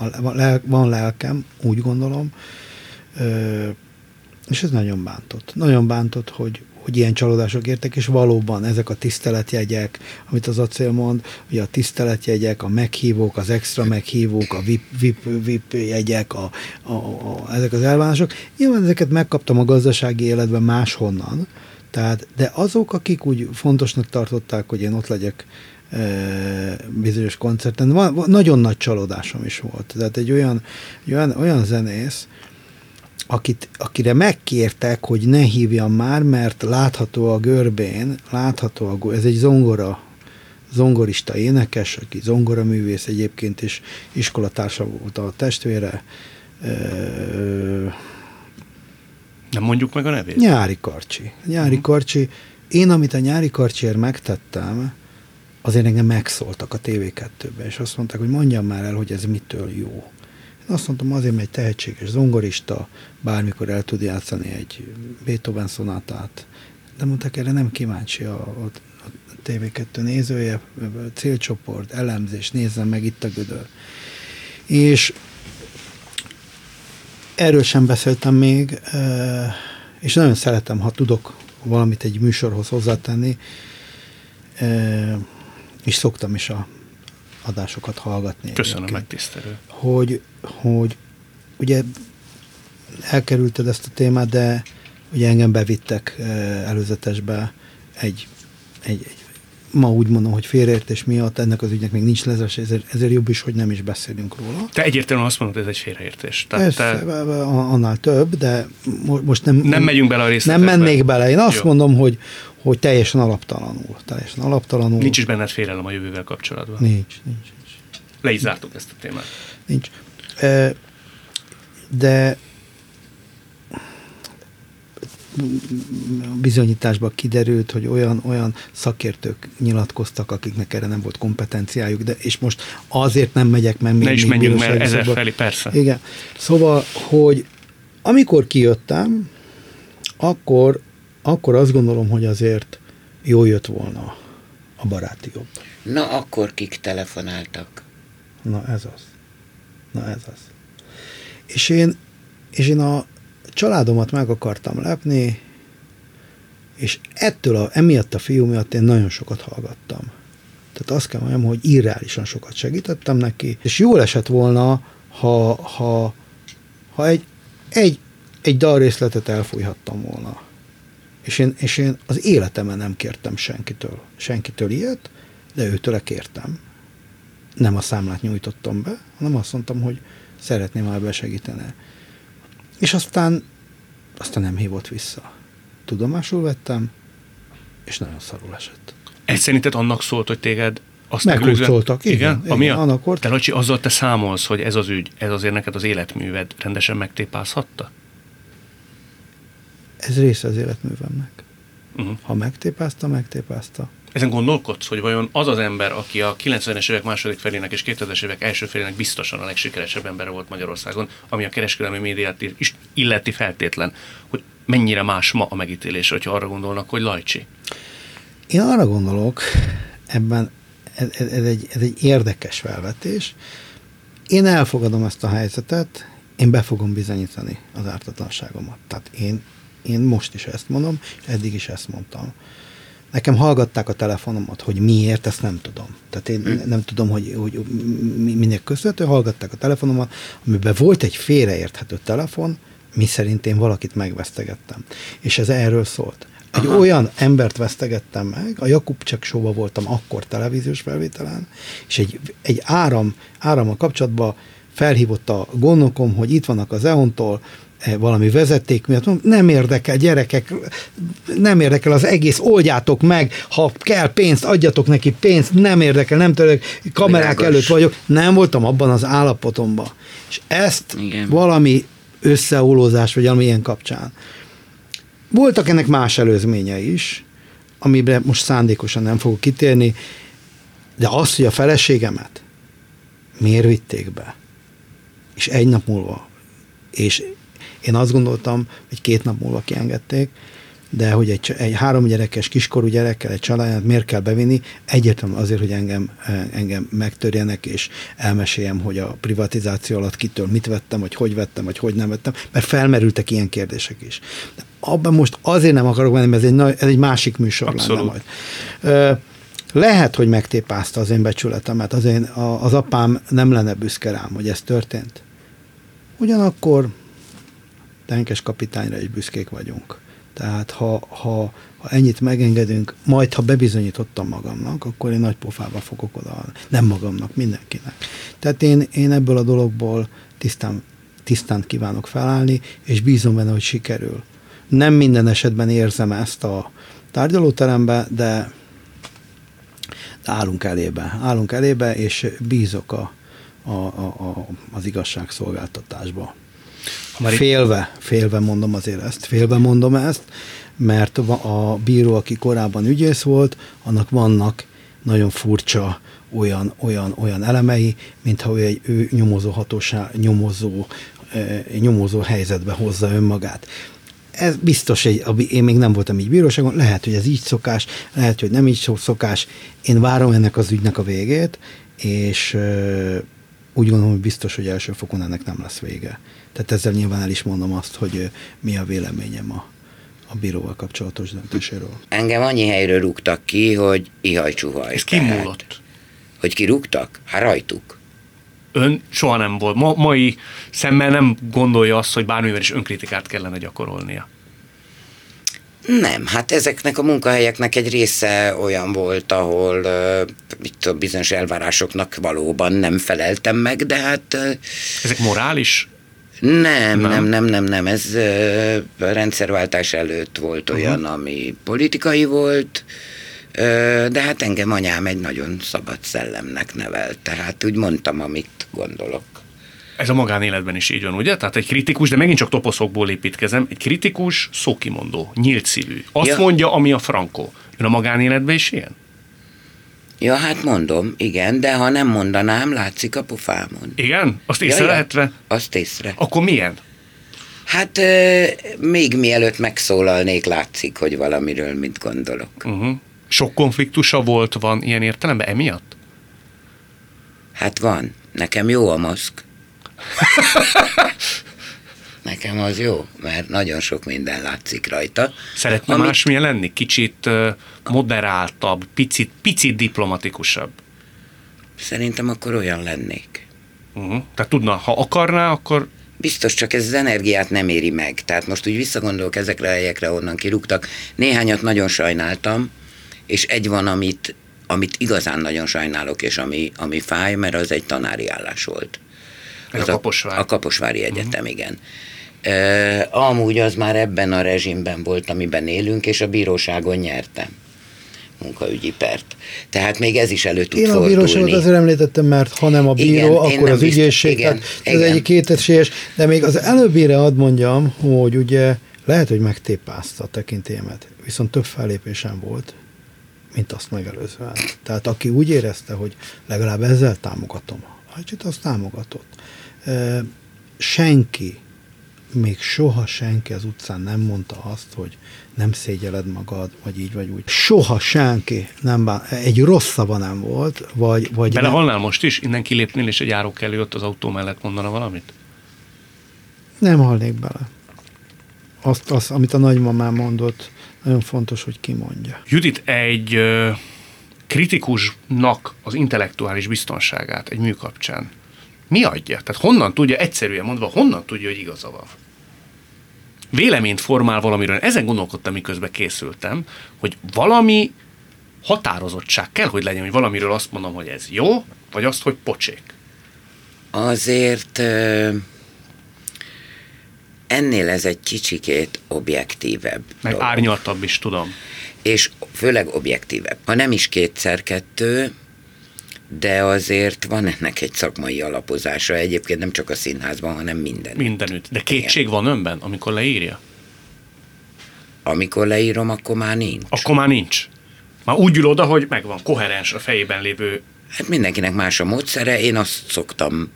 van lelkem, úgy gondolom, és ez nagyon bántott. Nagyon bántott, hogy, hogy ilyen csalódások értek, és valóban ezek a tiszteletjegyek, amit az acél mond, ugye a tiszteletjegyek, a meghívók, az extra meghívók, a VIP, VIP, VIP jegyek, a, a, a, ezek az elvárások, nyilván ezeket megkaptam a gazdasági életben máshonnan, tehát, de azok, akik úgy fontosnak tartották, hogy én ott legyek e, bizonyos koncerten, van, van, nagyon nagy csalódásom is volt. Tehát egy olyan, egy olyan, olyan zenész, akit, akire megkértek, hogy ne hívjam már, mert látható a görbén, látható a, ez egy zongora, zongorista énekes, aki zongoraművész egyébként, és iskolatársa volt a testvére, nem mondjuk meg a nevét? Nyári Karcsi. Nyári uh-huh. Karcsi. Én, amit a Nyári Karcsiért megtettem, azért engem megszóltak a TV2-be, és azt mondták, hogy mondjam már el, hogy ez mitől jó. Én azt mondtam, azért, mert egy tehetséges zongorista bármikor el tud játszani egy Beethoven szonátát. De mondták, erre nem kíváncsi a, a, a TV2 nézője, célcsoport, elemzés, nézzem meg itt a gödör. És Erről sem beszéltem még, és nagyon szeretem, ha tudok valamit egy műsorhoz hozzátenni, és szoktam is a adásokat hallgatni. Köszönöm, megtisztelő. Hogy, hogy ugye elkerülted ezt a témát, de ugye engem bevittek előzetesbe egy, egy, egy ma úgy mondom, hogy félreértés miatt ennek az ügynek még nincs lezárás, ezért, ezért jobb is, hogy nem is beszélünk róla. Te egyértelműen azt mondod, hogy ez egy félreértés. Tehát Persze, te... annál több, de most nem... Nem megyünk bele a részletekbe. Nem mennék bele. Én azt Jó. mondom, hogy, hogy teljesen alaptalanul. Teljesen alaptalanul. Nincs is benned félelem a jövővel kapcsolatban. Nincs, nincs. nincs. Le is zártuk ezt a témát. Nincs. De bizonyításban kiderült, hogy olyan, olyan szakértők nyilatkoztak, akiknek erre nem volt kompetenciájuk, de és most azért nem megyek, mert még... Ne is menjünk, mert ezer felé, persze. Igen. Szóval, hogy amikor kijöttem, akkor, akkor azt gondolom, hogy azért jó jött volna a baráti jobb. Na, akkor kik telefonáltak? Na, ez az. Na, ez az. És én, és én a, családomat meg akartam lepni, és ettől a, emiatt a fiú miatt én nagyon sokat hallgattam. Tehát azt kell mondjam, hogy irreálisan sokat segítettem neki, és jól esett volna, ha, ha, ha egy, egy, egy dalrészletet elfújhattam volna. És én, és én az életemben nem kértem senkitől, senkitől ilyet, de őtől kértem. Nem a számlát nyújtottam be, hanem azt mondtam, hogy szeretném, ha besegítene. És aztán, aztán nem hívott vissza. tudomásul vettem, és nagyon szarul esett. Ez szerinted annak szólt, hogy téged azt Meghurcoltak, igen, igen, igen, ami a, annak volt. Te Lacsi, azzal te számolsz, hogy ez az ügy, ez azért neked az életműved rendesen megtépázhatta? Ez része az életművemnek. Uh-huh. Ha megtépázta, megtépázta. Ezen gondolkodsz, hogy vajon az az ember, aki a 90-es évek második felének és 2000-es évek első felének biztosan a legsikeresebb ember volt Magyarországon, ami a kereskedelmi médiát is illeti feltétlen, hogy mennyire más ma a megítélés, hogyha arra gondolnak, hogy Lajcsi? Én arra gondolok, ebben ez, ez, egy, ez egy érdekes felvetés. Én elfogadom ezt a helyzetet, én be fogom bizonyítani az ártatlanságomat. Tehát én, én most is ezt mondom, eddig is ezt mondtam. Nekem hallgatták a telefonomat, hogy miért, ezt nem tudom. Tehát én hmm. nem tudom, hogy, hogy minek köszönhető, hallgatták a telefonomat, amiben volt egy félreérthető telefon, mi szerint én valakit megvesztegettem. És ez erről szólt. Egy Aha. olyan embert vesztegettem meg, a Jakubcsek show voltam akkor televíziós felvételen, és egy, egy áram, árammal kapcsolatban felhívott a gondokom, hogy itt vannak az EON-tól, valami vezeték miatt, nem érdekel, gyerekek, nem érdekel az egész, oldjátok meg, ha kell pénzt, adjatok neki pénzt, nem érdekel, nem török, kamerák Világos. előtt vagyok, nem voltam abban az állapotomban. És ezt Igen. valami összeolózás, vagy valami ilyen kapcsán voltak ennek más előzményei is, amiben most szándékosan nem fogok kitérni, de az, hogy a feleségemet miért vitték be, és egy nap múlva, és én azt gondoltam, hogy két nap múlva kiengedték, de hogy egy, egy három gyerekes, kiskorú gyerekkel, egy családját miért kell bevinni, egyértelműen azért, hogy engem, engem megtörjenek, és elmeséljem, hogy a privatizáció alatt kitől mit vettem, vagy hogy vettem, vagy hogy nem vettem, mert felmerültek ilyen kérdések is. De abban most azért nem akarok menni, mert ez egy, ez egy másik műsor Abszolút. lenne majd. Lehet, hogy megtépázta az én becsületemet, az, én, az apám nem lenne büszke rám, hogy ez történt. Ugyanakkor tenkes kapitányra is büszkék vagyunk. Tehát ha, ha, ha ennyit megengedünk, majd ha bebizonyítottam magamnak, akkor én nagy pofába fogok oda, nem magamnak, mindenkinek. Tehát én, én ebből a dologból tisztán, tisztán kívánok felállni, és bízom benne, hogy sikerül. Nem minden esetben érzem ezt a tárgyalóterembe, de, de állunk elébe. Állunk elébe, és bízok a, a, a, a, az igazságszolgáltatásba. Félve, félve mondom azért ezt, félve mondom ezt, mert a bíró, aki korábban ügyész volt, annak vannak nagyon furcsa olyan, olyan, olyan elemei, mintha ő egy ő nyomozó hatóság, nyomozó, nyomozó helyzetbe hozza önmagát. Ez biztos, egy, én még nem voltam így bíróságon, lehet, hogy ez így szokás, lehet, hogy nem így szokás. Én várom ennek az ügynek a végét, és úgy gondolom, hogy biztos, hogy első fokon ennek nem lesz vége. Tehát ezzel nyilván el is mondom azt, hogy mi a véleményem a, a bíróval kapcsolatos döntéséről. Engem annyi helyről rúgtak ki, hogy ihaj-csuhaj. Ez kimúlott? Hogy kirúgtak? Hát rajtuk. Ön soha nem volt. Ma, mai szemmel nem gondolja azt, hogy bármivel is önkritikát kellene gyakorolnia. Nem, hát ezeknek a munkahelyeknek egy része olyan volt, ahol itt a bizonyos elvárásoknak valóban nem feleltem meg, de hát... Ezek morális nem, nem, nem, nem, nem. Ez uh, rendszerváltás előtt volt olyan, uh-huh. ami politikai volt, de hát engem anyám egy nagyon szabad szellemnek nevelt, tehát úgy mondtam, amit gondolok. Ez a magánéletben is így van, ugye? Tehát egy kritikus, de megint csak toposzokból építkezem, egy kritikus szókimondó, nyílt szívű. Azt ja. mondja, ami a frankó. Ön a magánéletben is ilyen? Ja, hát mondom, igen, de ha nem mondanám, látszik a pofámon. Igen? Azt észrevehetve? Ja, ja, azt észre. Akkor milyen? Hát euh, még mielőtt megszólalnék, látszik, hogy valamiről mit gondolok. Uh-huh. Sok konfliktusa volt, van ilyen értelemben emiatt? Hát van. Nekem jó a maszk. Nekem az jó, mert nagyon sok minden látszik rajta. Szeretne amit... másmilyen lenni? Kicsit moderáltabb, picit, picit diplomatikusabb? Szerintem akkor olyan lennék. Uh-huh. Tehát tudna, ha akarná, akkor... Biztos, csak ez az energiát nem éri meg. Tehát most úgy visszagondolok ezekre a helyekre, onnan kirúgtak. Néhányat nagyon sajnáltam, és egy van, amit, amit igazán nagyon sajnálok, és ami, ami fáj, mert az egy tanári állás volt. Ez az a Kaposvár. A Kaposvári Egyetem, uh-huh. igen E, amúgy az már ebben a rezsimben volt, amiben élünk, és a bíróságon nyertem munkaügyi pert. Tehát még ez is elő tud Én a fordulni. bíróságot azért említettem, mert ha nem a bíró, Igen, én akkor az biztos- ügyészség. igen, tehát ez igen. egy kétesélyes, de még az előbbire ad mondjam, hogy ugye lehet, hogy megtépázta a tekintélyemet, viszont több fellépésem volt, mint azt megelőzően. Tehát aki úgy érezte, hogy legalább ezzel támogatom, Hajcsit azt támogatott. Senki, még soha senki az utcán nem mondta azt, hogy nem szégyeled magad, vagy így, vagy úgy. Soha senki nem bán, egy rossz szava nem volt, vagy, vagy Belehalnál most is? Innen kilépnél, és egy járókelő ott az autó mellett mondana valamit? nem halnék bele. Azt, azt, amit a nagymamám mondott, nagyon fontos, hogy kimondja. Judit, egy ö, kritikusnak az intellektuális biztonságát egy mű kapcsán mi adja? Tehát honnan tudja, egyszerűen mondva, honnan tudja, hogy igaza van? Véleményt formál valamiről. Ezen gondolkodtam, miközben készültem, hogy valami határozottság kell, hogy legyen, hogy valamiről azt mondom, hogy ez jó, vagy azt, hogy pocsék. Azért ennél ez egy kicsikét objektívebb. Meg dolog. árnyaltabb is, tudom. És főleg objektívebb. Ha nem is kétszer kettő, de azért van ennek egy szakmai alapozása. Egyébként nem csak a színházban, hanem minden. Mindenütt. De kétség van önben, amikor leírja? Amikor leírom, akkor már nincs. Akkor már nincs. Már úgy ül oda, hogy megvan, koherens a fejében lévő Hát mindenkinek más a módszere. Én azt szoktam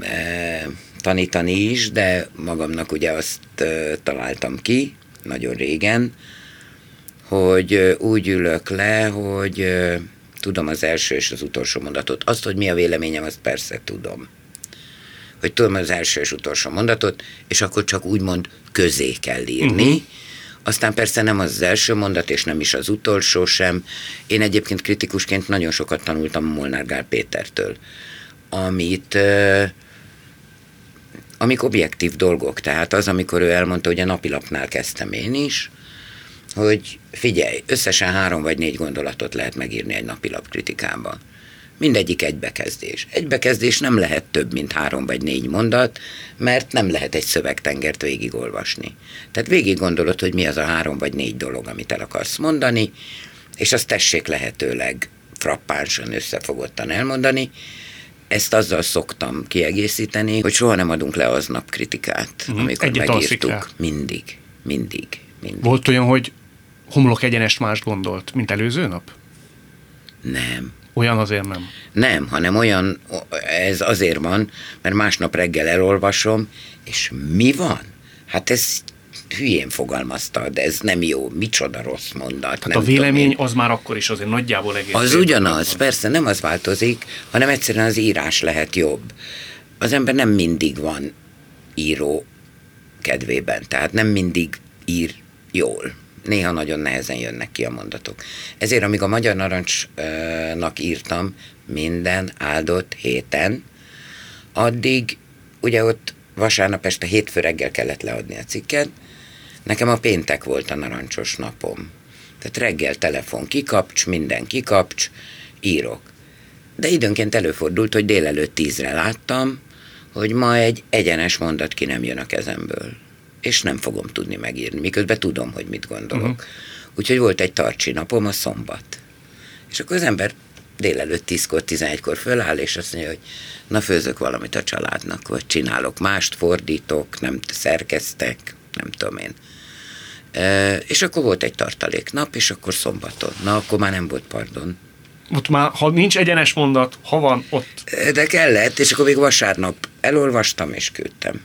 e, tanítani is, de magamnak ugye azt e, találtam ki nagyon régen, hogy e, úgy ülök le, hogy tudom az első és az utolsó mondatot. Azt, hogy mi a véleményem, azt persze tudom. Hogy tudom az első és utolsó mondatot, és akkor csak úgymond közé kell írni. Uh-huh. Aztán persze nem az, első mondat, és nem is az utolsó sem. Én egyébként kritikusként nagyon sokat tanultam Molnár Gál Pétertől, amit amik objektív dolgok, tehát az, amikor ő elmondta, hogy a napilapnál kezdtem én is, hogy figyelj, összesen három vagy négy gondolatot lehet megírni egy napilap kritikában. Mindegyik egy bekezdés. Egy bekezdés nem lehet több, mint három vagy négy mondat, mert nem lehet egy szövegtengert végigolvasni. Tehát végig gondolod, hogy mi az a három vagy négy dolog, amit el akarsz mondani, és azt tessék lehetőleg frappánsan, összefogottan elmondani. Ezt azzal szoktam kiegészíteni, hogy soha nem adunk le aznap kritikát, Mhm. amikor Egyet megírtuk. Mindig, mindig, mindig. Volt olyan, hogy homlok egyenest mást gondolt, mint előző nap? Nem. Olyan azért nem. Nem, hanem olyan, ez azért van, mert másnap reggel elolvasom, és mi van? Hát ez hülyén fogalmazta, de ez nem jó, micsoda rossz mondat. Tehát nem a vélemény tudom az már akkor is azért nagyjából egész. én. Az ugyanaz, van. persze nem az változik, hanem egyszerűen az írás lehet jobb. Az ember nem mindig van író kedvében, tehát nem mindig ír jól. Néha nagyon nehezen jönnek ki a mondatok. Ezért, amíg a Magyar Narancsnak írtam minden áldott héten, addig ugye ott vasárnap este hétfő reggel kellett leadni a cikket, nekem a péntek volt a narancsos napom. Tehát reggel telefon kikapcs, minden kikapcs, írok. De időnként előfordult, hogy délelőtt tízre láttam, hogy ma egy egyenes mondat ki nem jön a kezemből. És nem fogom tudni megírni, miközben tudom, hogy mit gondolok. Uh-huh. Úgyhogy volt egy tartsi napom, a szombat. És akkor az ember délelőtt 10-kor, 11-kor föláll, és azt mondja, hogy na főzök valamit a családnak, vagy csinálok mást, fordítok, nem szerkeztek, nem tudom én. E, és akkor volt egy tartaléknap, és akkor szombaton. Na, akkor már nem volt pardon. Ott már, ha nincs egyenes mondat, ha van, ott. De kellett, és akkor még vasárnap elolvastam, és küldtem.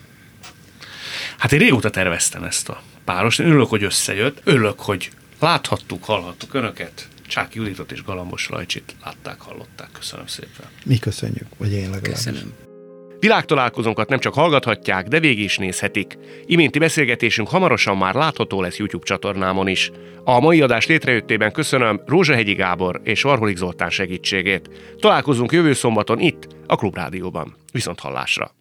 Hát én régóta terveztem ezt a páros. Én örülök, hogy összejött. Örülök, hogy láthattuk, hallhattuk önöket. Csáki Juditot és Galambos Rajcsit látták, hallották. Köszönöm szépen. Mi köszönjük, vagy én legalábbis. Köszönöm. Világtalálkozónkat nem csak hallgathatják, de végig is nézhetik. Iménti beszélgetésünk hamarosan már látható lesz YouTube csatornámon is. A mai adás létrejöttében köszönöm Rózsahegyi Gábor és Varholik Zoltán segítségét. Találkozunk jövő szombaton itt, a Klubrádióban. Viszont hallásra!